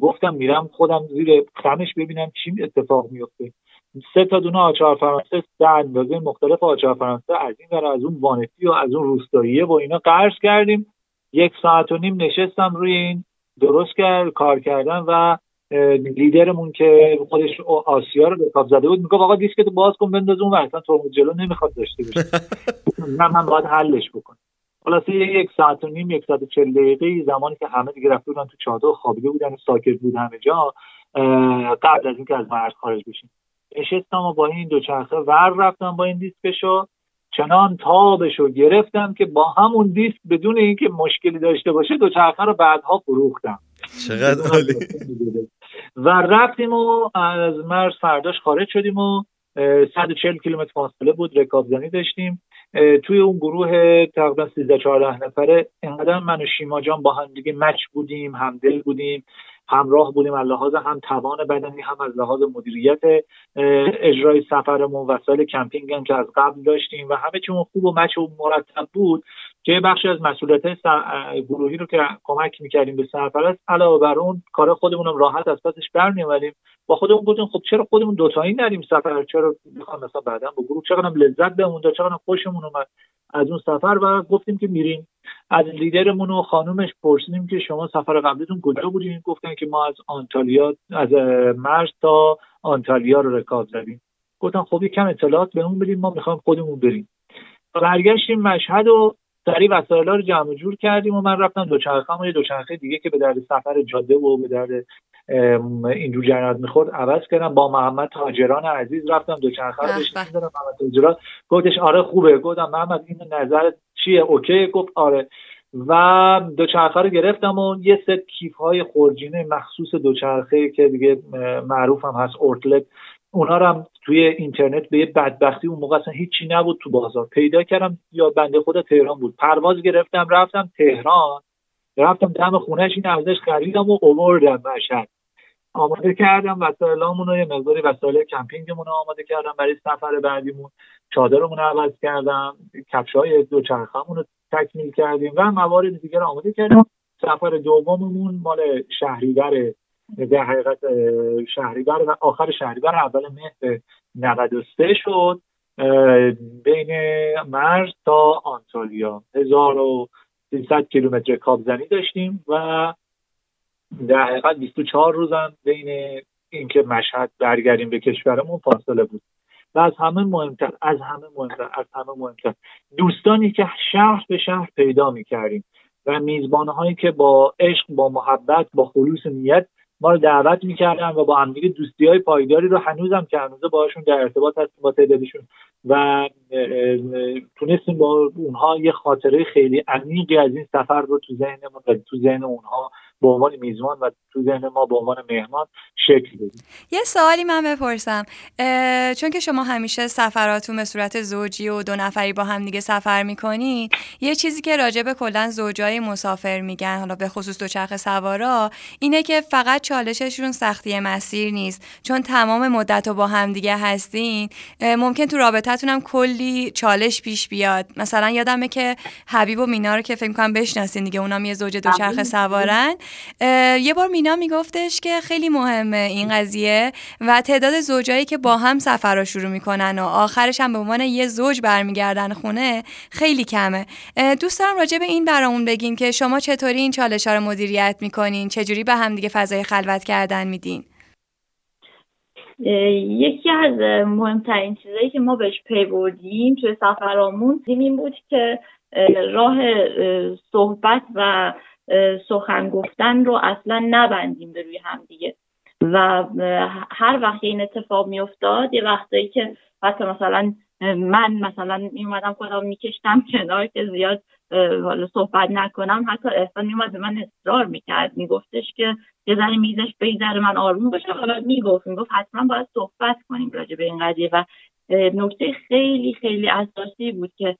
گفتم میرم خودم زیر خمش ببینم چی اتفاق میفته سه تا دونه آچار فرانسه سه اندازه مختلف آچار فرانسه از این ور از اون وانتی و از اون روستاییه با اینا قرض کردیم. یک ساعت و نیم نشستم روی این درست کرد کار کردن و لیدرمون که خودش آسیا رو رکاب زده بود میگه آقا دیسکتو باز کن بنداز اون اصلا ترمز جلو نمی‌خواد داشته باشه. نه من باید حلش بکنم. خلاصه یک ساعت و نیم یک ساعت و چل دقیقه زمانی که همه دیگه رفته بودن تو چادر خوابیده بودن و ساکت بود همه جا قبل از اینکه از مرز خارج بشیم. نشستم و با این دوچرخه ور رفتم با این دیسکشو. چنان تابشو گرفتم که با همون دیسک بدون اینکه مشکلی داشته باشه دوچرخه رو بعدها فروختم. چقدر عالی. و رفتیم و از مرز فرداش خارج شدیم و اه، 140 کیلومتر فاصله بود. رکابزنی داشتیم. اه، توی اون گروه تقریبا 13 14 نفره اینقدر من و شیما جان با هم دیگه مچ بودیم همدل بودیم. همراه بودیم از لحاظ هم توان بدنی هم از لحاظ مدیریت اجرای سفرمون وسایل کمپینگ هم که از قبل داشتیم و همه چیمون خوب و مچ و مرتب بود که بخشی از مسئولیت گروهی رو که کمک می‌کردیم به سرپرست علاوه بر اون کار خودمون راحت از پسش برمیومدیم با خودمون گفتیم خب چرا خودمون دوتایی نریم سفر؟ چرا می‌خوام مثلا بعدا با گروه؟ چقدر لذت بهمون داد چقدر خوشمون اومد؟ از اون سفر و گفتیم که میریم. از لیدرمون و خانومش پرسیدیم که شما سفر قبلیتون کجا بودیم گفتن که ما از آنتالیا از مرز تا آنتالیا رو رکاب زدیم. گفتم خب کم اطلاعات به اون ما می‌خوایم خودمون بریم. برگشتیم مشهد و سریع وسایل رو جمع جور کردیم و من رفتم دوچرخه و یه دوچرخه دیگه که به درد سفر جاده و به درد اینجور جریانات می‌خورد عوض کردم. با محمد تاجران عزیز رفتم دوچرخه رو محمد تاجران گفتش آره خوبه. گفتم محمد این نظرت چیه؟ okay؟ گفت آره. و دوچرخه رو گرفتم و یه ست کیف های خورجینه مخصوص دوچرخه که دیگه معروف هم هست Ortlieb. اونا رو هم توی اینترنت به یه بدبختی اون موقع اصلا هیچی نبود تو بازار. پیدا کردم یه بنده خدا تهران بود. پرواز گرفتم رفتم تهران. رفتم دم خونهش اینا ازش خریدم و اووردم مشهد آماده کردم وسایلامون رو یه مقداری وسایل کمپینگمون آماده کردم برای سفر بعدیمون. چادرمون رو عوض کردم. کفش های دو چرخمون رو تکمیل کردیم و موارد دیگر آماده کردیم. سفر دوممون مال شهریور در حقیقت شهریور و آخر شهریور اول مهر 93 شد بین مرز تا آنتالیا. 1300 کیلومتر کابزنی داشتیم و در حقیقت 24 روزم بین اینکه مشهد برگردیم به کشورمون فاصله بود. و از همه مهمتر از همه مهمتر از همه مهمتر. دوستانی که شهر به شهر پیدا می‌کردیم و میزبانهایی که با عشق با محبت با خلوص نیت ما رو دعوت می‌کردن و با همدیگه دوستی های پایداری رو هنوزم که هنوزه باشون در ارتباط هستیم با تعدادشون و تونستیم با اونها یه خاطره خیلی عمیقی از این سفر رو تو ذهنمون و تو ذهن اونها به عنوان میزبان و تو ذهن ما به عنوان مهمان شکل بدیم. یه سوالی من بپرسم. چون که شما همیشه سفراتون به صورت زوجی و دو نفری با هم دیگه سفر می‌کنید یه چیزی که راجع به کلا زوجای مسافر میگن حالا به خصوص دوچرخه سوارا اینه که فقط چالششون سختی مسیر نیست. چون تمام مدت رو با هم دیگه هستین ممکن تو رابطتون هم کلی چالش پیش بیاد. مثلا یادمه که حبیب و مینا رو که فکر کنم بشناسین دیگه اونام یه زوج دوچرخه سوارن. یه بار مینا میگفتش که خیلی مهمه این قضیه و تعداد زوجایی که با هم سفر رو شروع می‌کنن و آخرش هم به عنوان یه زوج برمیگردن خونه خیلی کمه. دوست دارم راجع به این برامون بگین که شما چطوری این چالش ها رو مدیریت می‌کنین؟ چجوری به هم دیگه فضای خلوت کردن میدین؟ یکی از مهمترین چیزایی که ما بهش پی بردیم توی سفرامون این بود که راه صحبت و سخن گفتن رو اصلا نبندیم به روی هم دیگه. و هر وقت این اتفاق میافتاد یه وقتایی که حتی مثلا من مثلا میومدم خودم میکشتم کنار که زیاد حالا صحبت نکنم. حتی احسان میومد به من اصرار می‌کرد. میگفتش که یه ذره میزش من آروم باشم. حالا می‌گفت می‌گفت حتما باید صحبت کنیم راجع به این قضیه. و نکته خیلی خیلی اساسی بود که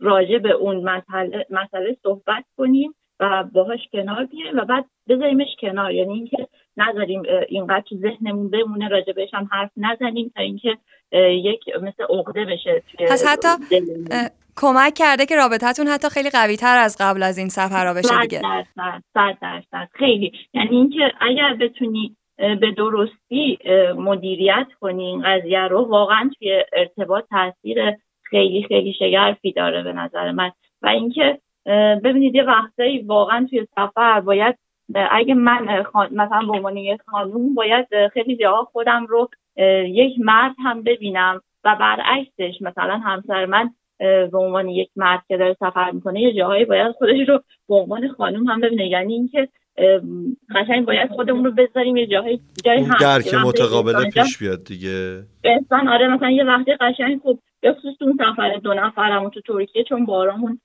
راجع به اون مسئله, مسئله صحبت کنیم. و باهاش کنار بیایم و بعد بذاریمش کنار. یعنی اینکه نذاریم اینقدر تو ذهنمون بمونه راجع بهش هم حرف نزنیم تا اینکه یک مثل عقده بشه پس حتی کمک کرده که رابطتون حتی خیلی قوی تر از قبل از این سفر بشه دیگه. صد درصد. خیلی. یعنی اینکه اگر بتونی به درستی مدیریت کنی این قضیه رو واقعا توی ارتباط تاثیر خیلی خیلی شگرفی داره به نظر من. و اینکه ببینید یه وقتایی واقعا توی سفر باید اگه من مثلا به عنوان یک خانوم باید خیلی جاها خودم رو یک مرد هم ببینم و برعکسش مثلا همسر من به عنوان یک مرد که داره سفر می‌کنه یه جاهایی باید خودش رو به عنوان خانوم هم ببینه. یعنی اینکه قشنگ باید خودمون رو بذاریم یه جاهای جای هم درک متقابل پیش بیاد دیگه. احسان آره مثلا یه وقتی قشنگ خوب به خصوص اون سفر دو نفرمون تو ترکیه چون بارامون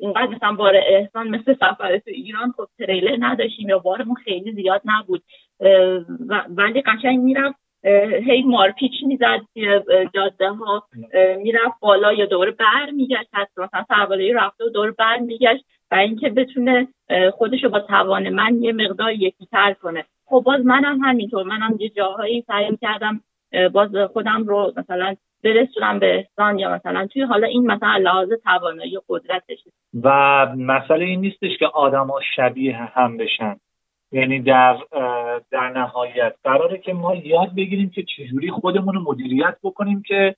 اینقدر مثلا بار احسان مثل سفر تو ایران خب تریلر نداشتیم یا بارمون خیلی زیاد نبود. ولی قشنگ می‌رفت هی مارپیچ می‌زد جاده ها می‌رفت بالا یا دور بر میگشت حتی مثلا سربالایی رفته و دور بر میگشت و اینکه بتونه خودش رو با توان من یه مقدار یکیتر کنه. خب باز منم همینطور. منم یه جاهایی سعی کردم باز خودم رو مثلا برسونم به احسان یا مثلا توی حالا این مثلا لحاظ توانایی و قدرتش. و مسئله این نیستش که آدما شبیه هم بشن. یعنی در در نهایت قراره که ما یاد بگیریم که چجوری خودمون رو مدیریت بکنیم که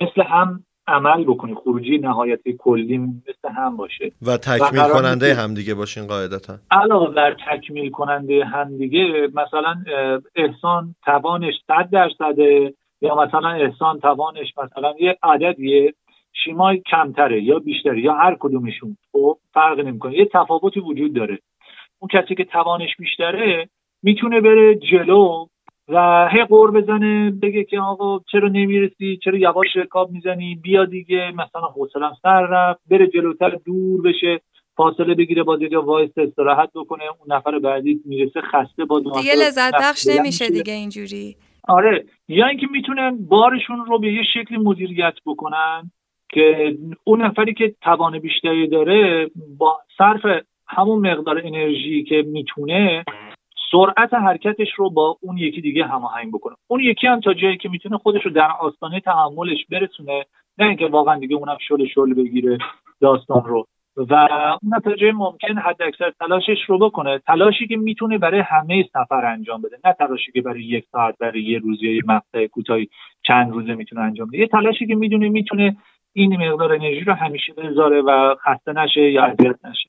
مثل هم عمل بکنیم. خروجی نهایتی کلی مثل هم باشه. و تکمیل کننده هم دیگه باشین قاعدتا. علاوه بر تکمیل کننده هم دیگه مثلا احسان توانش صد درصده یا مثلا احسان توانش مثلا یه عددیه شیمای کمتره یا بیشتره یا هر کدومشون. خب فرق نمی‌کنه. یه تفاوتی وجود داره. اون کسی که توانش بیشتره می‌تونه بره جلو و هی قور بزنه بگه که آقا چرا نمی‌رسی؟ چرا یواش رکاب می‌زنی؟ بیا دیگه. مثلا حوصلم سر رفت. بره جلوتر دور بشه. فاصله بگیره با دیگه وایس استراحت بکنه. اون نفر بعدی می‌رسه خسته با دیگه لذت بخش نمیشه دیگه اینجوری. آره یا اینکه می‌تونن بارشون رو به یه شکلی مدیریت بکنن که اون نفری که توان بیشتری داره با صرف همون مقدار انرژی که می‌تونه سرعت حرکتش رو با اون یکی دیگه هماهنگ بکنه. اون یکی هم تا جایی که می‌تونه خودش رو در آستانه تحملش برسونه نه اینکه واقعا دیگه اونم شل شل بگیره داستان رو. و اون نتیجه ممکن حد اکثر تلاشش رو بکنه. تلاشی که می‌تونه برای همه سفر انجام بده. نه تلاشی که برای یک ساعت برای یه روز یا یه مقطع کوتاهی چند روزه می‌تونه انجام بده. یه تلاشی که می‌دونه می‌تونه این مقدار انرژی رو همیشه بذاره و خسته نشه یا اذیت نشه.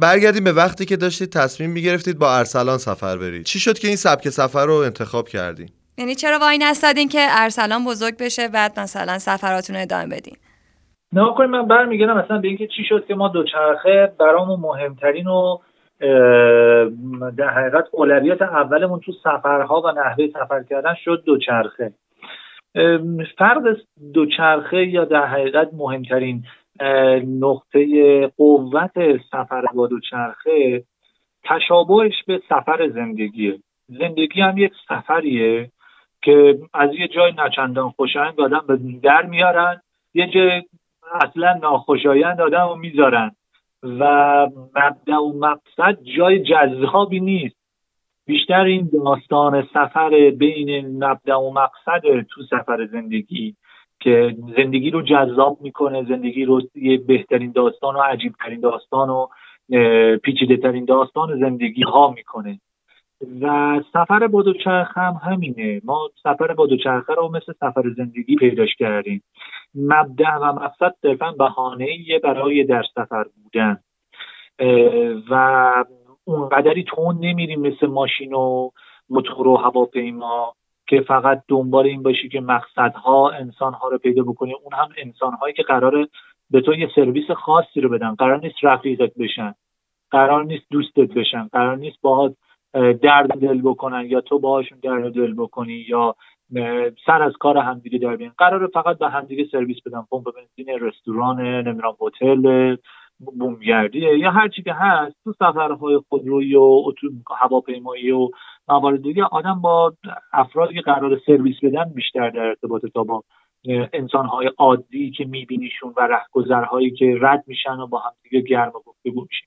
برگردیم به وقتی که داشتید تصمیم می‌گرفتید با ارسلان سفر برید. چی شد که این سبک سفر رو انتخاب کردین یعنی چرا وای نستادین که ارسلان بزرگ بشه بعد مثلا سفراتون رو ادامه بدین؟ نه کنید من برمیگردم مثلا به اینکه چی شد که ما دوچرخه برامون مهمترین و در حقیقت اولویت اولمون تو سفرها و نحوه سفر کردن شد دوچرخه. فرق دوچرخه یا در حقیقت مهمترین نقطه قوت سفر با دوچرخه تشابهش به سفر زندگیه زندگی هم یک سفریه که از یه جای نچندان خوشایند آدم به در میارن یه جای اصلا ناخوشایند آدم رو می‌ذارن و مبدع و مقصد جای جذابی نیست. بیشتر این داستان سفر بین مبدع و مقصد تو سفر زندگی که زندگی رو جذاب می‌کنه زندگی رو یه بهترین داستان و عجیب ترین داستان و پیچیده ترین داستان زندگی ها می‌کنه. و سفر با دوچرخ هم همینه. ما سفر با دوچرخه رو مثل سفر زندگی پیداش کردیم. مبدع و مقصد صرفا بهانه برای در سفر بودن. و اونقدری تون نمیریم مثل ماشین و موتور و هواپیما. که فقط دنبال این باشی که مقصدها انسانها رو پیدا بکنی اون هم انسانهایی که قراره به تو یه سرویس خاصی رو بدن. قرار نیست رفیقت بشن. قرار نیست دوستت بشن. قرار نیست باهات درد دل بکنن یا تو باهاشون درد دل بکنی یا سر از کار همدیگه در بیان قراره فقط به همدیگه سرویس بدن. پمپ بنزین رستوران نمی‌دونم هتل بومگردیه یا هر چی که هست تو سفرهای خودرویی و هواپیمایی و موارد دیگه آدم با افرادی که قرار سرویس بدن بیشتر در ارتباط تا با انسانهای عادی که میبینیشون و رهگذرهایی که رد میشن و با هم دیگه گرم گفتگو میشن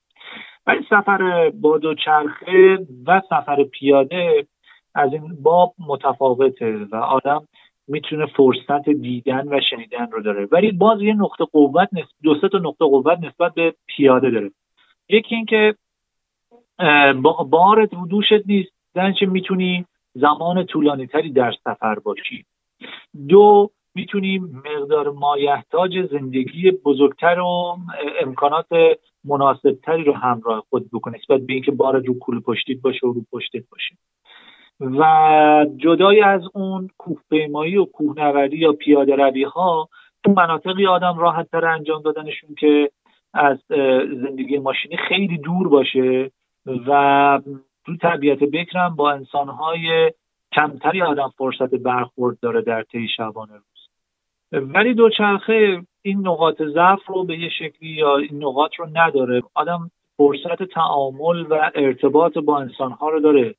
ولی سفر با دوچرخه و سفر پیاده از این باب متفاوته و آدم می‌تونه فرصت دیدن و شنیدن رو داره. ولی باز یه نقطه قوت نسبت دو سه تا نقطه قوت نسبت به پیاده داره. یکی اینکه بار دوشت نیست. چه می‌تونی زمان طولانی تری در سفر باشی. دو می‌تونیم مقدار مایحتاج زندگی بزرگتر و امکانات مناسبتری رو همراه خود بکنه نسبت به اینکه بار رو کول پشتیت باشه و رو پشتت باشه. و جدای از اون کوهپیمایی و کوهنوردی یا پیاده روی ها تو مناطقی آدم راحت تر انجام دادنشون که از زندگی ماشینی خیلی دور باشه و تو طبیعت بکرم با انسانهای کمتری آدم فرصت برخورد داره در طی شبانه روز. ولی دوچرخه این نقاط ضعف رو به یه شکلی یا این نقاط رو نداره. آدم فرصت تعامل و ارتباط با انسانها رو داره.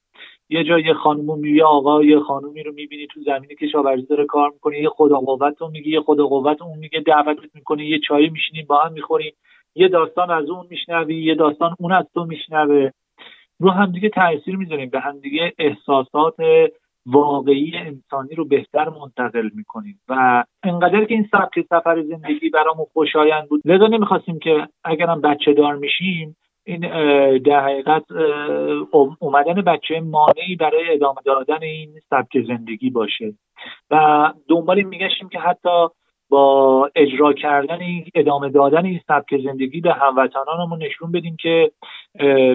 یه جای یه خانم یه آقا یه خانومی رو می‌بینی تو زمین کشاورزی داره کار می‌کنه یه خدا قوت رو میگه یه خدا قوت اون میگه دعوتت می‌کنه یه چایی میشینیم با هم می‌خوریم. یه داستان از اون میشنوی یه داستان اون از تو میشنوه. رو همدیگه تاثیر می‌ذاریم. به همدیگه احساسات واقعی انسانی رو بهتر منتقل می‌کنیم. و انقدر که این سبک سفر زندگی برامون خوشایند بود. لذا نمی‌خواستیم که اگرم بچه دار میشیم این در حقیقت اومدن بچه مانعی برای ادامه دادن این سبک زندگی باشه. و دنبال میگشتیم که حتی با اجرا کردن ادامه دادن این سبک زندگی به هموطنانمون نشون بدیم که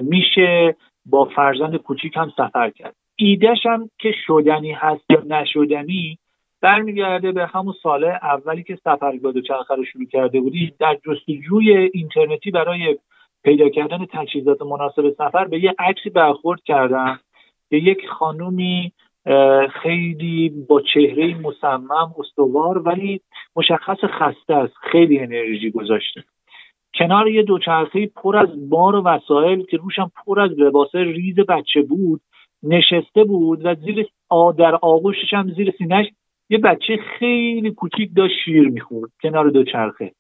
میشه با فرزند کوچیک هم سفر کرد. ایدهش هم که شدنی هست یا نشدنی برمیگرده به همون سال اولی که سفر با دوچرخه رو شروع کرده بودی در جستجوی اینترنتی برای پیدا کردن تجهیزات مناسب سفر به یه عکسی برخورد کردم که یک خانومی خیلی با چهره مصمم استوار ولی مشخص خسته است خیلی انرژی گذاشته. کنار یه دوچرخه پر از بار و وسایل که روشم پر از لباس ریز بچه بود نشسته بود و زیر در آغوشش هم زیر سینهش یه بچه خیلی کوچیک داشت شیر می‌خورد کنار دوچرخه.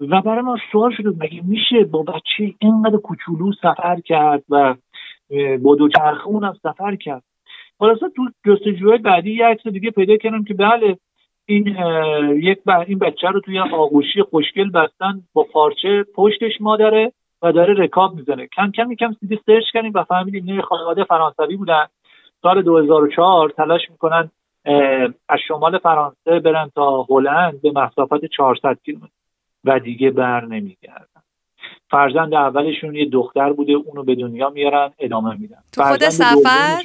و برای ما سوال شده مگه میشه با بچه اینقدر کوچولو سفر کرد و با دوچرخه اونم سفر کرد؟ خلاصا تو جستجوهای بعدی یه عکس دیگه پیدا کردم که بله این یک این بچه رو توی آغوشی خوشگل بستن با پارچه پشتش مادره و داره رکاب می‌زنه. کم کم کم سیدی سرچ کردیم و فهمیدیم نه خانواده فرانسوی بودن. سال 2004 تلاش می‌کنن از شمال فرانسه برن تا هلند به مسافت 400 کیلومتر. و دیگه بر نمیگردن. فرزند اولشون یه دختر بوده اونو به دنیا میارن ادامه میدن. تو خود سفر؟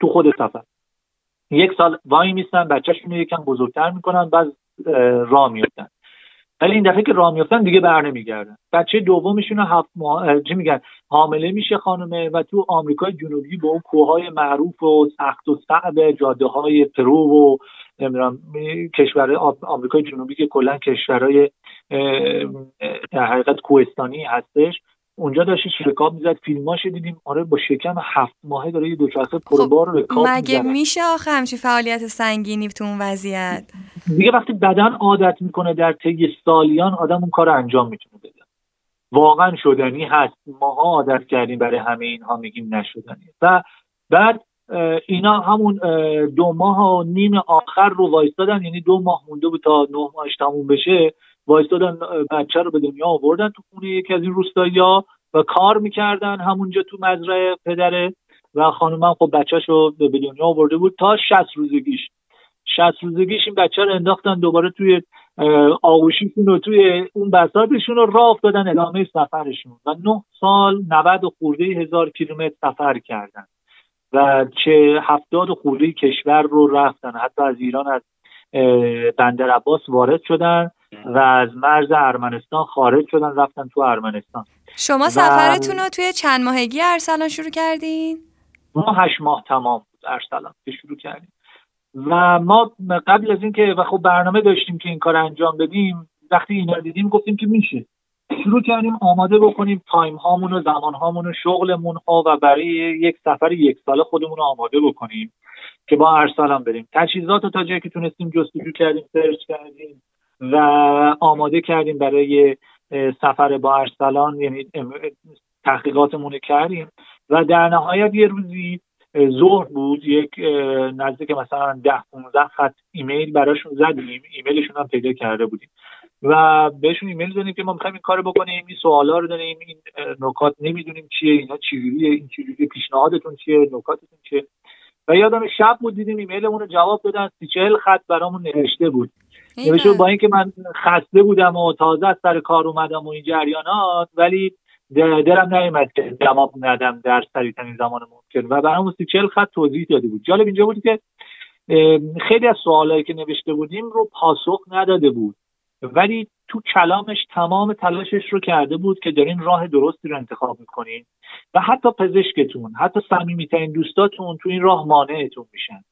تو خود سفر. یک سال وای میستن بچهشون رو یکم بزرگتر می‌کنن بعد راه میفتن ولی این دفعه که راه میفتن دیگه بر نمیگردن. بچه دومشون هفت ماه چی میگن؟ حامله میشه خانمه و تو آمریکای جنوبی به اون کوههای معروف و سخت و صعب جاده های پرو و نمی‌دونم کشور آمریکای جنوبی که کلا کشورهای در حقیقت کوهستانی هستش. اونجا داشتی رکاب می‌زد فیلماش دیدیم. آره با شکم هفت ماهه داره یه دوچرخه پربار خب رکاب مگه میشه آخه همچی فعالیت سنگینی تو اون وضعیت؟ دیگه وقتی بدن عادت می‌کنه در طی سالیان آدم اون کار انجام می‌تونه بده. واقعا شدنی هست. ماها عادت کردیم برای همه اینها میگیم نشدنی. و بعد اینا همون دو ماه و نیم آخر رو وایستادن. یعنی دو ماه مونده بود تا نه ماهش تموم بشه. وایستادن بچه رو به دنیا آوردن تو خونه یکی از این روستایی و کار می‌کردن همونجا تو مزرعه پدره و خانومم خب بچهش رو به دنیا آورده بود تا 60 روزگیش. 60 روزگیش این بچه رو انداختن دوباره توی آغوشیشون و توی اون بساطشون رو راه افتادن ادامه سفرشون و نه سال 90 خورده هزار کیلومتر سفر کردن و چه هفتاد خورده کشور رو رفتن. حتی از ایران از بندر عباس وارد شدن. و از مرز ارمنستان خارج شدن رفتن تو ارمنستان. شما سفرتون رو توی چند ماهگی ارسلان شروع کردین؟ ما هشت ماه تمام بود ارسلان که شروع کردیم. و ما قبل از اینکه و خب برنامه داشتیم که این کار انجام بدیم وقتی اینا دیدیم گفتیم که میشه. شروع کردیم آماده بکنیم تایم هامون و زمان هامون و شغلمون ها و برای یک سفر یک ساله خودمون رو آماده بکنیم که با ارسلان بریم. تجهیزات تا جایی که تونستیم جستجو کردیم search کردیم. و آماده کردیم برای سفر با ارسلان یعنی تحقیقاتمون کردیم. و در نهایت یه روزی ظهر بود یک نزدیک مثلا ده 15 خط ایمیل براشون زدیم. ایمیلشون هم پیدا کرده بودیم. و بهشون ایمیل دادیم که ما می‌خوایم این کارو بکنیم این سوالا رو داریم این نکات نمی‌دونیم چیه اینا چجوریه این چجوریه پیشنهادتون چیه نکاتتون چیه. و یادم شب بود دیدیم ایمیلمون رو جواب دادن سی چهل خط برامون نوشته بود. نوشته با اینکه من خسته بودم و تازه از سر کار اومدم و این جریانات ولی دلم نیومد که جواب ندم در سریعترین زمان ممکن. و برامون سی چهل خط توضیح داده بود. جالب اینجا بود که خیلی از سوالایی که نوشته بودیم رو پاسخ نداده بود. ولی تو کلامش تمام تلاشش رو کرده بود که دارین راه درستی رو انتخاب می‌کنین. و حتی پزشکتون حتی صمیمیترین دوستاتون تو این راه مانعتون میشن.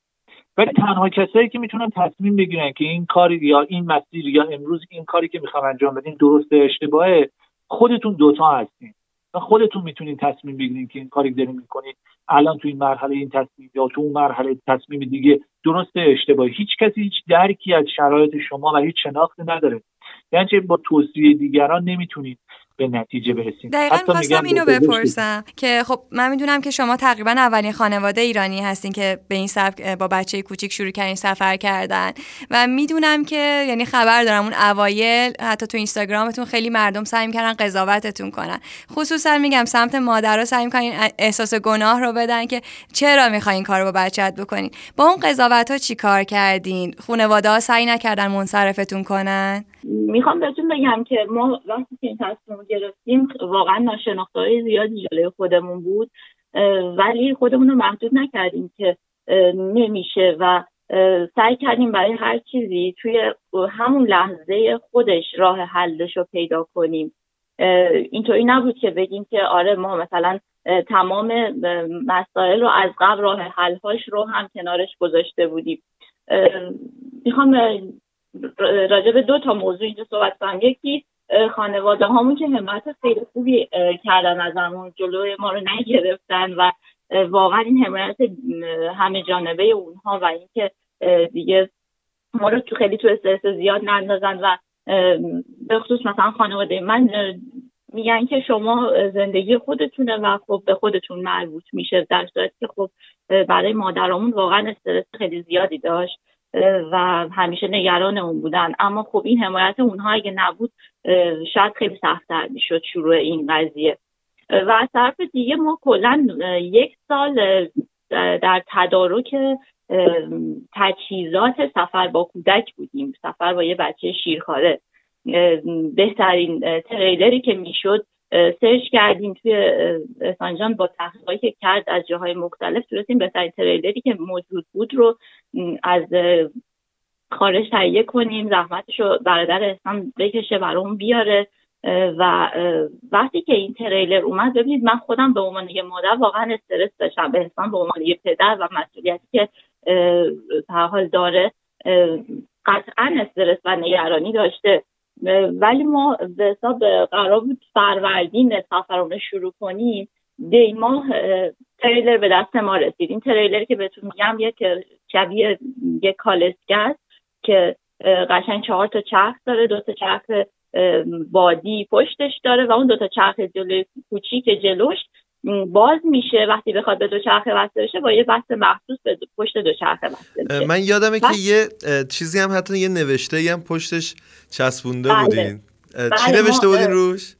ولی تنها کسایی که می‌تونن تصمیم بگیرن که این کاری یا این مسیر یا امروز این کاری که می‌خوام انجام بدین درست اشتباهه خودتون دوتا هستین. و خودتون می‌تونین تصمیم بگیرین که این کاری دارین می‌کنین الان تو این مرحله این تصمیم یا تو اون مرحله تصمیم دیگه درست اشتباهی هیچ کسی هیچ درکی از شرایط شما و هیچ شناختی نداره. یعنی با توصیه دیگران نمی‌تونید به نتیجه برسیم. دقیقا خواستم اینو بپرسم که خب من می‌دونم که شما تقریبا اولین خانواده ایرانی هستین که به این سبک با بچه کوچیک شروع کردین سفر کردن. و می‌دونم که یعنی خبر دارم اون اوایل حتی تو اینستاگرامتون خیلی مردم سعی کردن قضاوتتون کنن. خصوصا میگم سمت مادرها سعی کنین احساس گناه رو بدن که چرا می‌خواین این کارو با بچت بکنین؟ با اون قضاوت ها چی کار کردین؟ خانواده ها سعی نکردن منصرفتون کنن؟ می‌خوام بهتون بگم که ما وقتی که این تصمیم گرفتیم واقعا ناشناخته زیادی جلوی خودمون بود ولی خودمون رو محدود نکردیم که نمیشه و سعی کردیم برای هر چیزی توی همون لحظه خودش راه حلش رو پیدا کنیم. اینطوری نبود که بگیم که آره ما مثلا تمام مسائل رو از قبل راه حلهاش رو هم کنارش گذاشته بودیم. می‌خوام راجع به دو تا موضوع اینجا صحبت کنم. یکی خانواده هامون که همت خیلی خوبی کردن از همون جلوی ما رو نگرفتن و واقعا این حمایت همه جانبه اونها و اینکه دیگه ما رو تو خیلی تو استرس زیاد نندازن و به خصوص مثلا خانواده من میگن که شما زندگی خودتونه و خب به خودتون مربوط میشه. در که خب برای مادرامون واقعا استرس خیلی زیادی داشت. و همیشه نگران اون بودن. اما خب این حمایت اونها اگه نبود شاید خیلی سختتر می‌شد شروع این قضیه. و از طرف دیگه ما کلا یک سال در تدارک تجهیزات سفر با کودک بودیم. سفر با یه بچه شیرخواره. بهترین تریلری که می‌شد سرچ کردیم توی سانجان با تحقیقاتی که کرد از جاهای مختلف تونستیم بهترین تریلری که موجود بود رو از خارج تهیه کنیم زحمتش رو برادر احسان بکشه برامون بیاره. و وقتی که این تریلر اومد ببینید من خودم به عنوان یه مادر واقعا استرس داشتم. به احسان به عنوان یه پدر و مسئولیتی که حال داره قطعا استرس و نگرانی داشته. ولی ما به حساب قرار بود فروردین سفرونه شروع کنیم دی ماه تریلر به دست ما رسید. این تریلر که بهتون میگم یک شبیه یک کالسکه که قشنگ چهار تا چرخ داره دو تا چرخ بادی پشتش داره و اون دو تا چرخ جلوی کوچیک جلوش باز میشه وقتی بخواد به دو چرخه وصل بشه با یه بست مخصوص به پشت دو چرخه وصل بشه من یادمه که یه چیزی هم حتی یه نوشته هم پشتش چسبونده بله. بودین چی بله، نوشته بودین روش؟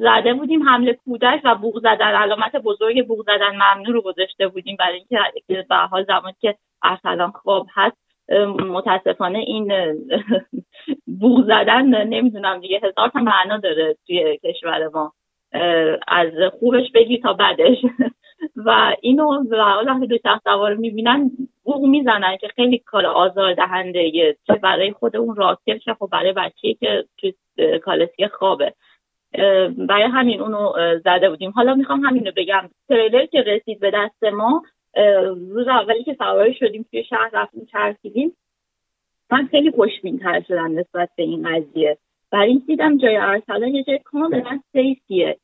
زده بودیم حمله کودک و بوغ زدن علامت بزرگ بوغ زدن ممنوع رو گذاشته بودیم برای اینکه به حال زمانی که ارسلان خواب هست متاسفانه این بوغ زدن نمی‌دونم دیگه هزار تا معنا داره توی کشور ما از خوبش بگی تا بدش و اینو وقتی دو شخص سوار می‌بینن بوغ می‌زنن که خیلی کار آزار دهنده چه برای خود اون راکر چه خب برای بچه که تو کالسی خوابه. برای همین اونو زده بودیم. حالا می‌خوام همین رو بگم. تریلر که رسید به دست ما روز اولی که سواری شدیم توی شهر رفتیم چرخیدیم. من خیلی خوشبین تر شدم نسبت به این قضیه. برای این دیدم جای ارسلان یه جای کاملا سیفیه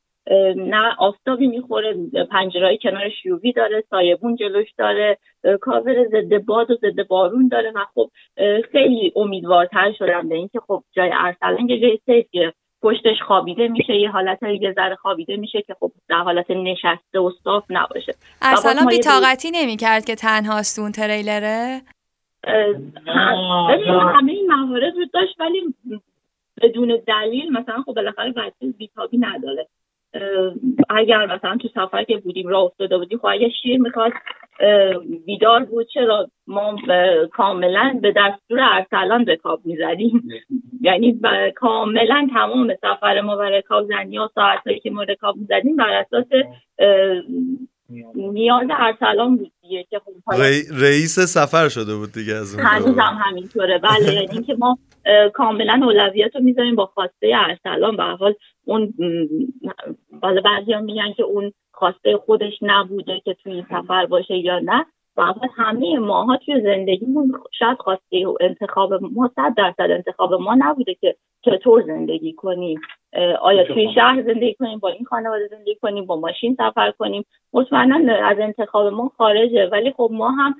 نه آفتابی می‌خوره پنجرهای کنار شیوبی داره سایبون جلوش داره کاور ضد باد و ضد بارون داره و خب خیلی امیدوارتر شدم به اینکه خب جای ارسلان یه جای سیفیه پشتش خوابیده میشه یه حالت یه ذره خوابیده میشه که خب در حالت نشسته و صاف نباشه. ارسلان بیتاقتی نمی‌کرد که تنها اون تریلره؟ همه این موارد رو داشت ولی بدون دلیل مثلا خب بالاخره بچه بیتابی نداره. اگر مثلا تو سفر که بودیم راه افتاده بودیم خب اگر شیر می‌خواد بیدار بود چرا ما کاملا به دستور ارسلان رکاب می‌زدیم؟ یعنی کاملا تمام سفر ما و رکاب زنی و ساعت که ما رکاب می‌زدیم بر اساس نیاز ارسلان بود دیگه که خب رئیس سفر شده بود دیگه از اون هم همینطوره. بله یعنی اینکه ما کاملا اولویت رو می‌ذاریم با خواسته ارسلان. به حال اون بالا بعضی میگن که اون خواسته خودش نبوده که توی این سفر باشه یا نه. و همه ماها توی زندگیمون شاید خواسته و انتخاب ما صد درصد انتخاب ما نبوده که چطور زندگی کنیم. آیا توی شهر زندگی کنیم با این خانواده زندگی کنیم با ماشین سفر کنیم. مطمئنا از انتخاب ما خارجه. ولی خب ما هم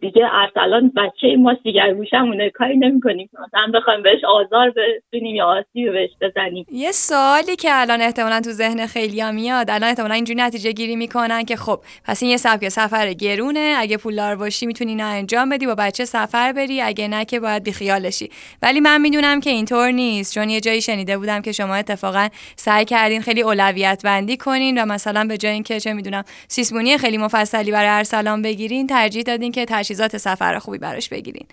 دیگه ارسلان بچه ما دیگر روشمونه کاری نمی‌کنیم. مثلا بخوایم بهش آزار برسونیم یا آسیب بهش بزنیم. یه سوالی که الان احتمالا تو ذهن خیلی ها میاد الان احتمالا اینجوری نتیجه گیری می‌کنن که خب پس این یه سبک سفر گرونه. اگه پولدار باشی می‌تونی اینو انجام بدی با بچه سفر بری. اگه نه که باید بیخیالشی ولی من می‌دونم که اینطور نیست. چون یه جایی شنیده بودم که شما اتفاقا سعی کردین خیلی اولویت بندی کنین و مثلا به جای اینکه چه می‌دونم سیسمونی خیلی مفصلی برای ارسلان بگیرین ترجیح دادین که تجهیزات سفر خوبی براش بگیرین.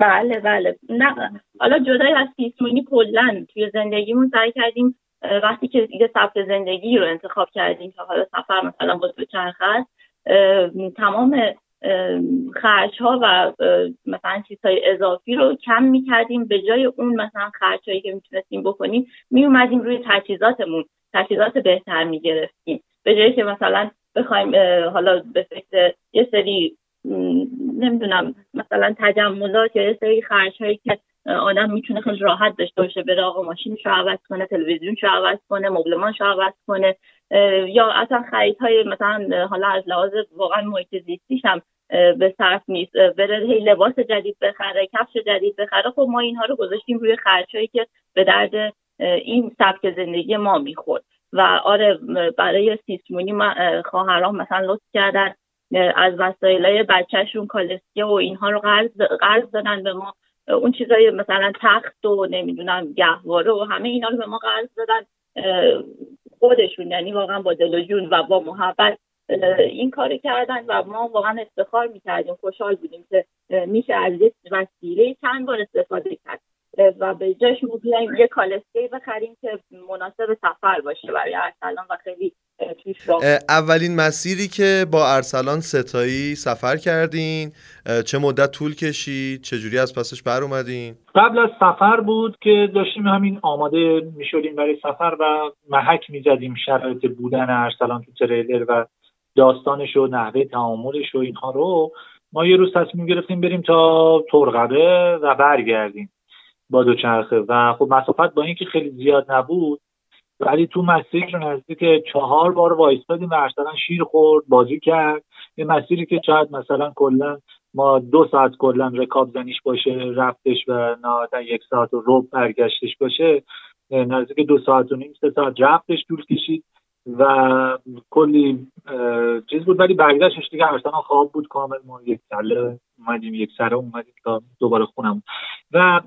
بله بله. نه حالا جدای از سیسمونی کلا توی زندگیمون سعی کردیم وقتی که دیگه سبک زندگی رو انتخاب کردیم که حالا سفر مثلا با چند هست تمام خرج ها و مثلا چیزهای اضافی رو کم می‌کردیم. به جای اون مثلا خرج هایی که می‌تونستیم بکنیم میومدیم روی تجهیزاتمون. تجهیزات بهتر می‌گرفتیم. به جایی که مثلا بخوایم حالا به فکر یه سری نمی‌دونم مثلا تجملات یا سری خرج هایی که آدم می‌تونه خیلی راحت داشته باشه بره آقا ماشینش رو عوض کنه تلویزیون رو عوض کنه مبلمانش رو عوض کنه یا اصلا های مثلا حالا از لحاظ واقعا محیط زیستیش هم به صرف نیست. بره هی لباس جدید بخره کفش جدید بخره. خب ما اینها رو گذاشتیم روی هایی که به درد این سبک زندگی ما می‌خورد. و آره برای سیسمونی خواهران مثلا لطف کردن. از وسایل بچهشون کالسکه و اینها رو قرض قرض دادن به ما. اون چیزای مثلا تخت و نمی‌دونم گهواره و همه اینا رو به ما قرض دادن خودشون یعنی واقعا با دل و جون و با محبت. این کار کردن و ما واقعا افتخار می‌کردیم خوشحال بودیم که میشه از یک وسیله چند بار استفاده کرد. و به جاش ما بیایم یه کالسکه بخریم که مناسب سفر باشه برای ارسلان و خیلی اولین مسیری که با ارسلان ستایی سفر کردین چه مدت طول کشید؟ چجوری از پسش بر اومدین؟ قبل از سفر بود که داشتیم همین آماده می‌شدیم برای سفر و محک می‌زدیم شرایط بودن ارسلان تو تریلر و داستانش و نحوه تعاملش و اینها رو. ما یه روز تصمیم گرفتیم بریم تا ترقبه و برگردیم با دوچرخه. و خب مسافت با اینکه خیلی زیاد نبود ولی تو مسیر نزدیک چهار بار وایستادیم و مثلا شیر خورد بازی کرد. یه مسیری که شاید مثلا کلا ما دو ساعت کلا رکاب زنیش باشه رفتش و نهایتا یک ساعت و رب برگشتش باشه نزدیک دو ساعت و نیم سه ساعت رفتش طول کشید و کلی چیز بود. ولی برگشتش دیگه اصلا خواب بود کامل ما یک ساله اومدیم یک سره اومدیم تا دوباره خونم و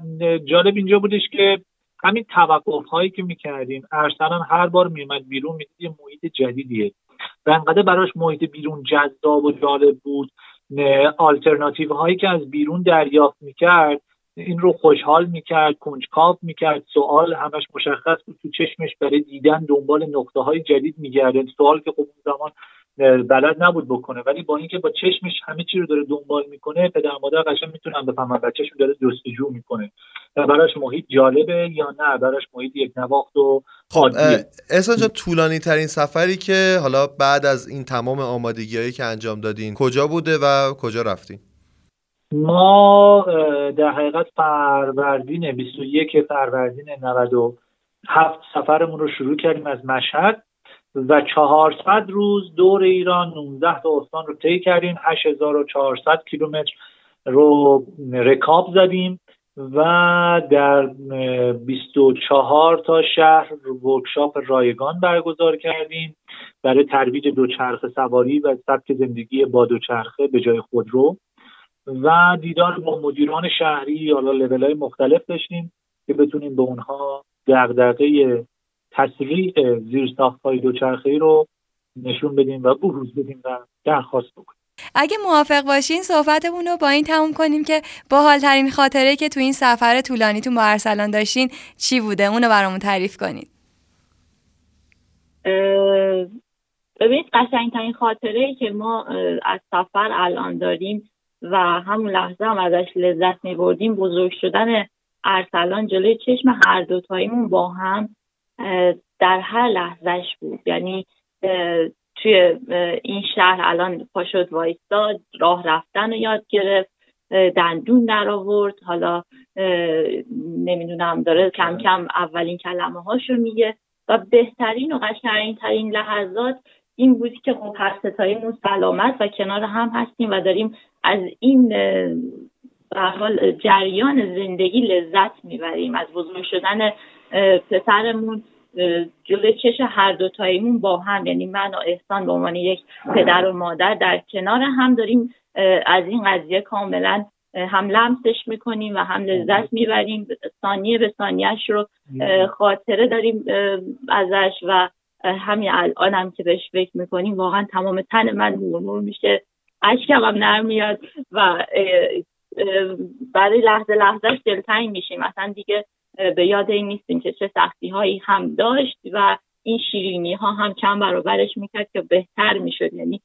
جالب اینجا بودش که همین توقف هایی که می‌کردیم ارسلان هر بار میومد بیرون می‌دید محیط جدیدیه. و انقدر براش محیط بیرون جذاب و جالب بود. آلترناتیو هایی که از بیرون دریافت می‌کرد این رو خوشحال می‌کرد کنجکاو می‌کرد سوال همش مشخص بود تو چشمش برای دیدن دنبال نقطه های جدید میگرده سوال که خب اون زمان بلد نبود بکنه. ولی با اینکه با چشمش همه چی رو داره دنبال می‌کنه پدر مادر قشنگ می‌تونن بفهمن بچهشون داره جستجو می‌کنه. و براش محیط جالبه یا نه؟ براش محیط یک نواخت و خب احسان جان طولانی ترین سفری که حالا بعد از این تمام آمادگی هایی که انجام دادین کجا بوده و کجا رفتین؟ ما در حقیقت فروردین 21 فروردین 97 سفرمون رو شروع کردیم از مشهد. و 400 روز دور ایران 19 تا استان رو طی کردیم. 8400 کیلومتر رو رکاب زدیم و در 24 تا شهر ورکشاپ رایگان برگزار کردیم برای ترویج دوچرخه سواری و سبک زندگی با دوچرخه به جای خودرو. و دیدار با مدیران شهری حالا لول های مختلف داشتیم که بتونیم به اونها دغدغه تسریع زیرساخت های دوچرخه رو نشون بدیم و بروز بدیم و درخواست بکنیم؟ اگه موافق باشین صحبتمون رو با این تموم کنیم که با حالترین خاطره که تو این سفر طولانیتون با ارسلان داشتین چی بوده؟ اونو برامون تعریف کنید. ببینید قشنگترین خاطره که ما از سفر الان داریم و همون لحظه هم ازش لذت می بردیم بزرگ شدن ارسلان جلوی چشم هر دوتاییمون با هم در هر لحظهش بود. یعنی توی این شهر الان پاشد وایستاد راه رفتن رو یاد گرفت دندون در آورد. حالا نمی‌دونم داره کم کم اولین کلمه هاشو میگه. و بهترین و قشنگترین ترین لحظات این بودی که خب هر ستاییمون سلامت و کنار هم هستیم و داریم از این حال جریان زندگی لذت می‌بریم. از بزرگ شدن پسرمون جلو چش هر دوتاییمون با هم یعنی من و احسان به عنوان یک پدر و مادر در کنار هم داریم از این قضیه کاملا هم لمسش می‌کنیم و هم لذت می‌بریم. ثانیه به ثانیهش رو خاطره داریم ازش و همین الان هم که بهش فکر می‌کنیم واقعا تمام تن من نور میشه. اشکم هم نرم میاد و برای لحظه لحظهش دلتنگ میشیم. مثلا دیگه به یاد این نیستیم که چه سختی هایی هم داشت و این شیرینی ها هم کم برابرش می‌کرد که بهتر می‌شد. یعنی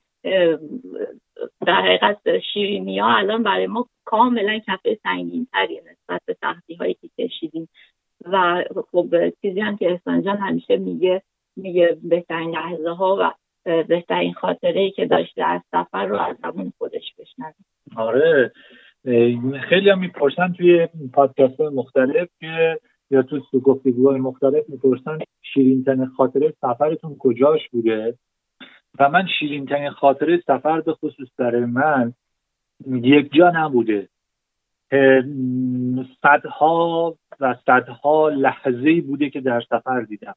در حقیقت شیرینی ها الان برای ما کاملا کفه سنگین تریه نسبت به سختی هایی که کشیدیم. و خب چیزی هم که احسان جان همیشه میگه میگه بهترین لحظه ها و بهترین خاطره ای که داشته از سفر رو از زبون خودش بشنویم آره. خیلی هم می‌پرسن توی پادکست مختلف که یا تو گفتگوهای مختلف می‌پرسن شیرین ترین خاطره سفرتون کجاش بوده؟ و من شیرین ترین خاطره سفر به خصوص برای من یک جا نبوده. صدها و صدها لحظه بوده که در سفر دیدم.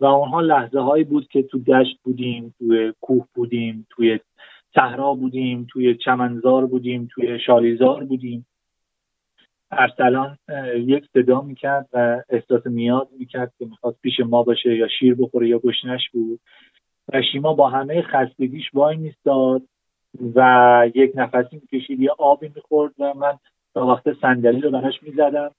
و اونها لحظه هایی بود که تو دشت بودیم توی کوه بودیم توی صحرا بودیم توی چمنزار بودیم توی شالیزار بودیم. ارسلان یک صدا می‌کرد و احساس میاد می‌کرد که می‌خواست پیش ما باشه یا شیر بخوره یا گشنش بود. و شیما با همه خستگیش وای میستاد و یک نفسی می‌کشید یه آبی می‌خورد و من تا وقت صندلی رو براش می‌زدم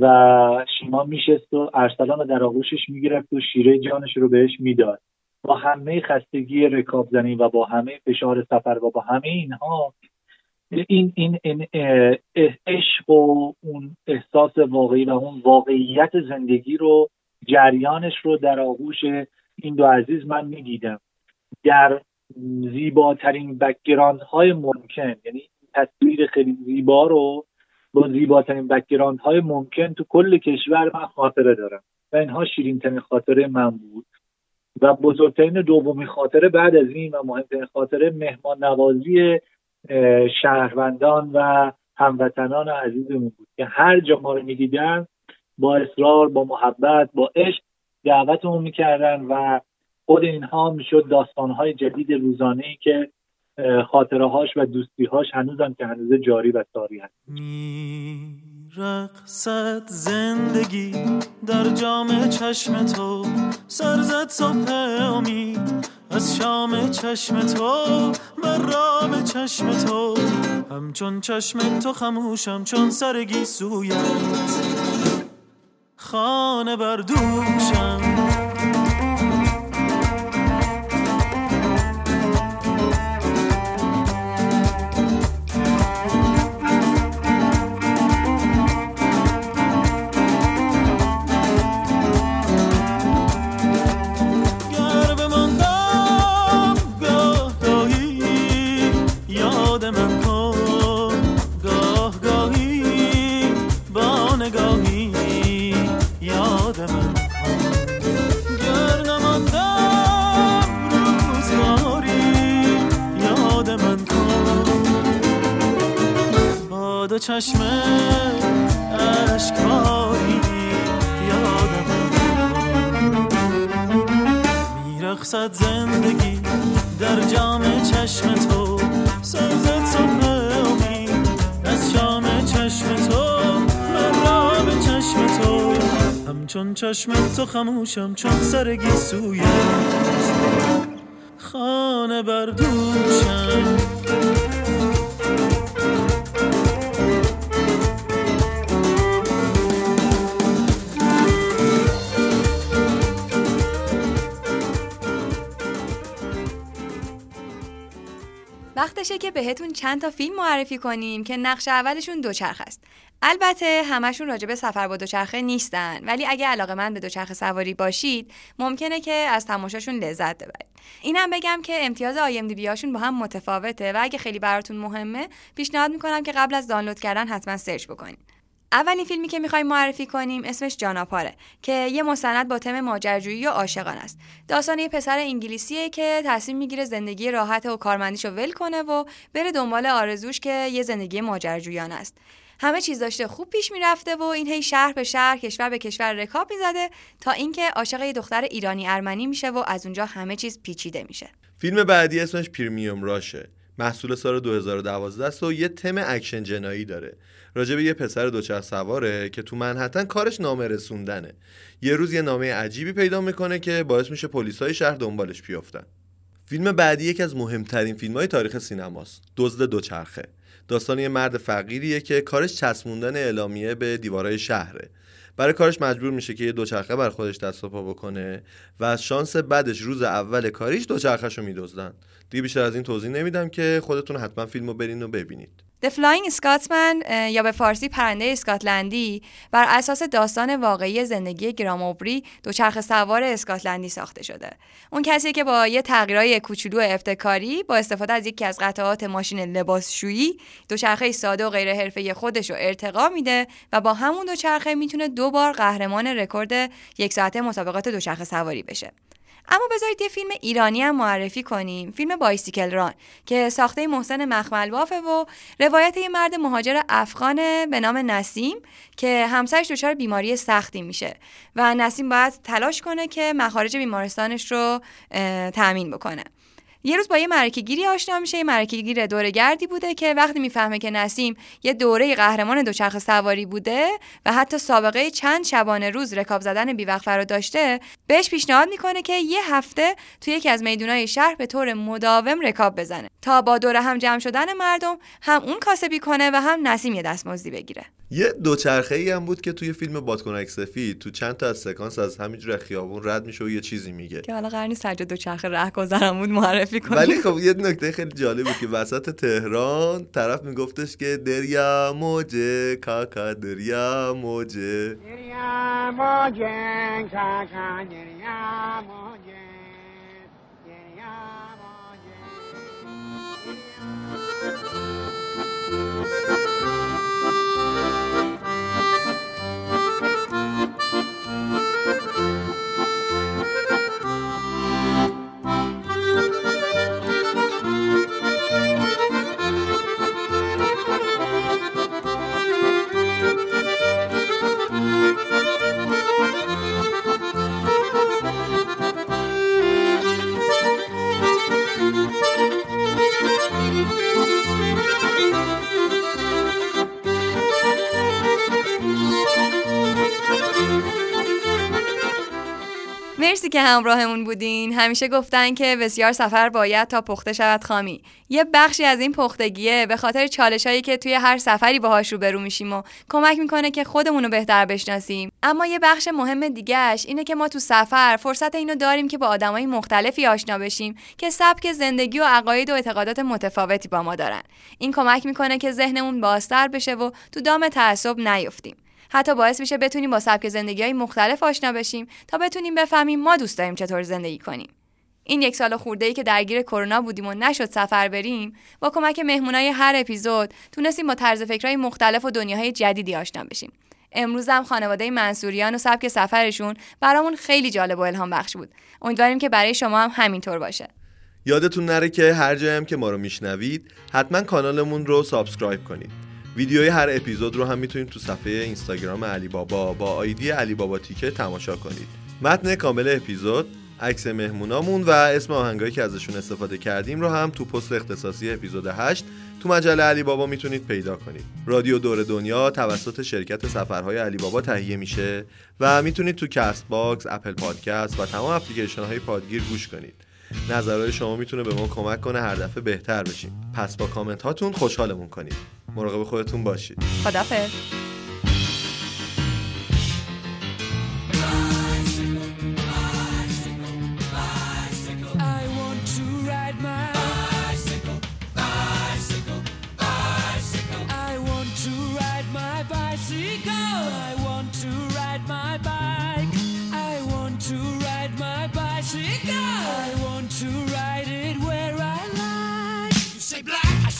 و شیما میشست و ارسلان رو در آغوشش می‌گرفت و شیره جانش رو بهش می‌داد. با همه خستگی رکاب زنی و با همه فشار سفر و با همه اینها این این, این عشق و اون احساس واقعی و اون واقعیت زندگی رو جریانش رو در آغوش این دو عزیز من می‌دیدم. در زیباترین background های ممکن یعنی تصویر خیلی زیبا رو با زیباترین background های ممکن تو کل کشور من خاطره دارم. و اینها شیرین ترین خاطره من بود. و بزرگترین دومی خاطره بعد از این و مهمترین خاطره مهمان نوازی شهروندان و هموطنان عزیزمون بود که هر جا ما رو می‌دیدن با اصرار با محبت با عشق دعوتمون می‌کردن و خود اینها می‌شد داستانهای جدید روزانه ای که خاطره هاش و دوستی هاش هنوزم که هنوز جاری و ساری هست رقصت زندگی در جام چشم تو سرزد صبح امید از شام چشم تو بر رام چشم تو. همچون چشم تو خموشم چون سرگی سویت خانه بردوشم چشم عشقایی یادم میرخصد زندگی در جام چشم تو سرزد صبح امید از شام چشم تو من را به چشم تو. چون چشم تو خموشم چون سرگی سویت خانه بردوشم وقتشه که بهتون چند تا فیلم معرفی کنیم که نقش اولشون دوچرخه است. البته همشون راجع سفر با دوچرخه نیستن ولی اگه علاقه من به دوچرخه سواری باشید ممکنه که از تماشاشون لذت ببرید. اینم بگم که امتیاز آی ام دی بیاشون با هم متفاوته و اگه خیلی براتون مهمه پیشنهاد می‌کنم که قبل از دانلود کردن حتما سرچ بکنید. اولین فیلمی که می‌خوایم معرفی کنیم اسمش جاناپاره که یه مستند با تم ماجراجویی و عاشقان است. داستان یه پسر انگلیسیه که تصمیم می‌گیره زندگی راحت و کارمندیشو ول کنه و بره دنبال آرزوش که یه زندگی ماجراجویانه است. همه چیز داشته خوب پیش می‌رفته و این هی شهر به شهر کشور به کشور رکاب می‌زده تا اینکه عاشق یه دختر ایرانی ارمنی میشه و از اونجا همه چیز پیچیده میشه. فیلم بعدی اسمش Premium Rush ه. محصول سال 2012 است و یه تم اکشن جنایی داره. راجع به یه پسر دوچرخ سواره که تو منهتن کارش نامه رسوندنه یه روز یه نامه عجیبی پیدا می‌کنه که باعث میشه پلیسای شهر دنبالش بیافتن. فیلم بعدی یکی از مهمترین فیلم های تاریخ سینماست دزد دوچرخه. داستان یه مرد فقیریه که کارش چسبوندن اعلامیه به دیوارهای شهره. برای کارش مجبور میشه که یه دوچرخه بر خودش دست پا بکنه و از شانس بعدش روز اول کاریش دوچرخهشو میدزدن. دیگه بیشتر از این توضیح نمیدم که خودتون حتما فیلمو برین و ببینید. The Flying Scotsman یا به فارسی پرنده اسکاتلندی بر اساس داستان واقعی زندگی گراموبری دوچرخه سوار اسکاتلندی ساخته شده. اون کسی که با یه تغییرای کوچولو ابتکاری با استفاده از یکی از قطعات ماشین لباسشویی دوچرخه ساده و غیر حرفه‌ای خودش رو ارتقا میده و با همون دوچرخه می‌تونه دو بار قهرمان رکورد یک ساعته مسابقات دوچرخه سواری بشه. اما بذارید یه فیلم ایرانی هم معرفی کنیم. فیلم بایسیکل ران که ساخته محسن مخمل بافه و روایت یه مرد مهاجر افغانه به نام نسیم که همسرش دچار بیماری سختی میشه و نسیم باید تلاش کنه که مخارج بیمارستانش رو تأمین بکنه. یه روز با یه مرکه گیری آشنا میشه. یه مرکه گیر دورگردی بوده که وقتی می‌فهمه که نسیم یه دوره قهرمان دوچرخ سواری بوده و حتی سابقه چند شبانه روز رکاب زدن بیوقفه رو داشته بهش پیشنهاد می‌کنه که یه هفته توی یکی از میدونای شهر به طور مداوم رکاب بزنه تا با دوره هم جمع شدن مردم هم اون کاسبی کنه و هم نسیم یه دستمزدی بگیره. یه دوچرخه ای هم بود که توی فیلم بادکنک سفید تو چند تا از سکانس از همینجور خیابون رد میشه و یه چیزی میگه. که حالا قرنی سجاد دوچرخه رهگذرم بود معرفی کنیم. ولی خب یه نکته خیلی جالب بود که وسط تهران طرف میگفتش که دریا موجه کاکا دریا موجه دریا موجه کاکا دریا موجه مرسی که همراهمون بودین. همیشه گفتن که بسیار سفر باید تا پخته شود خامی. یه بخشی از این پختگیه. به خاطر چالش هایی که توی هر سفری باهاش روبرو میشیم و کمک می‌کنه که خودمون رو بهتر بشناسیم. اما یه بخش مهم دیگهش اینه که ما تو سفر فرصت اینو داریم که با آدمای مختلفی آشنا بشیم که سبک زندگی و عقاید و اعتقادات متفاوتی با ما دارن. این کمک می‌کنه که ذهنمون بازتر بشه و تو دام تعصب نیفتیم. حتی باعث میشه بتونیم با سبک زندگی های مختلف آشنا بشیم تا بتونیم بفهمیم ما دوست داریم چطور زندگی کنیم. این یک سال خورده ای که درگیر کرونا بودیم و نشد سفر بریم با کمک مهمونای هر اپیزود تونستیم با طرز فکرهای مختلف و دنیاهای جدیدی آشنا بشیم. امروز هم خانواده منصوریان و سبک سفرشون برامون خیلی جالب و الهام بخش بود. امیدواریم که برای شما هم همینطور باشه. یادتون نره که هر جایم که ما رو میشنوید حتما کانالمون رو subscribe کنید. ویدیوی هر اپیزود رو هم می‌تونید تو صفحه اینستاگرام علی بابا با ID علی بابا تیکت تماشا کنید. متن کامل اپیزود عکس مهمونامون و اسم آهنگایی که ازشون استفاده کردیم رو هم تو پست اختصاصی اپیزود 8 تو مجله علی بابا می‌تونید پیدا کنید. رادیو دور دنیا توسط شرکت سفرهای علی بابا تهیه میشه و می‌تونید تو Castbox Apple Podcast و تمام اپلیکیشن های پادگیر گوش کنید. نظرهای شما می‌تونه به ما کمک کنه هر دفعه بهتر بشیم. پس با کامنت هاتون خوشحالمون کنید. مراقب خودتون باشید. خدافظ.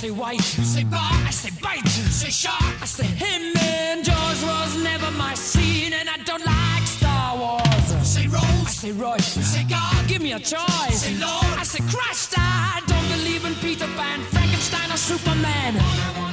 Say white, say bye. say biting, say shark. I say him and Jaws was never my scene, and I don't like Star Wars. Say Rose, I say Royce. Say God, give me a choice. Say Lord, I say Christ. I don't believe in Peter Pan, Frankenstein, or Superman.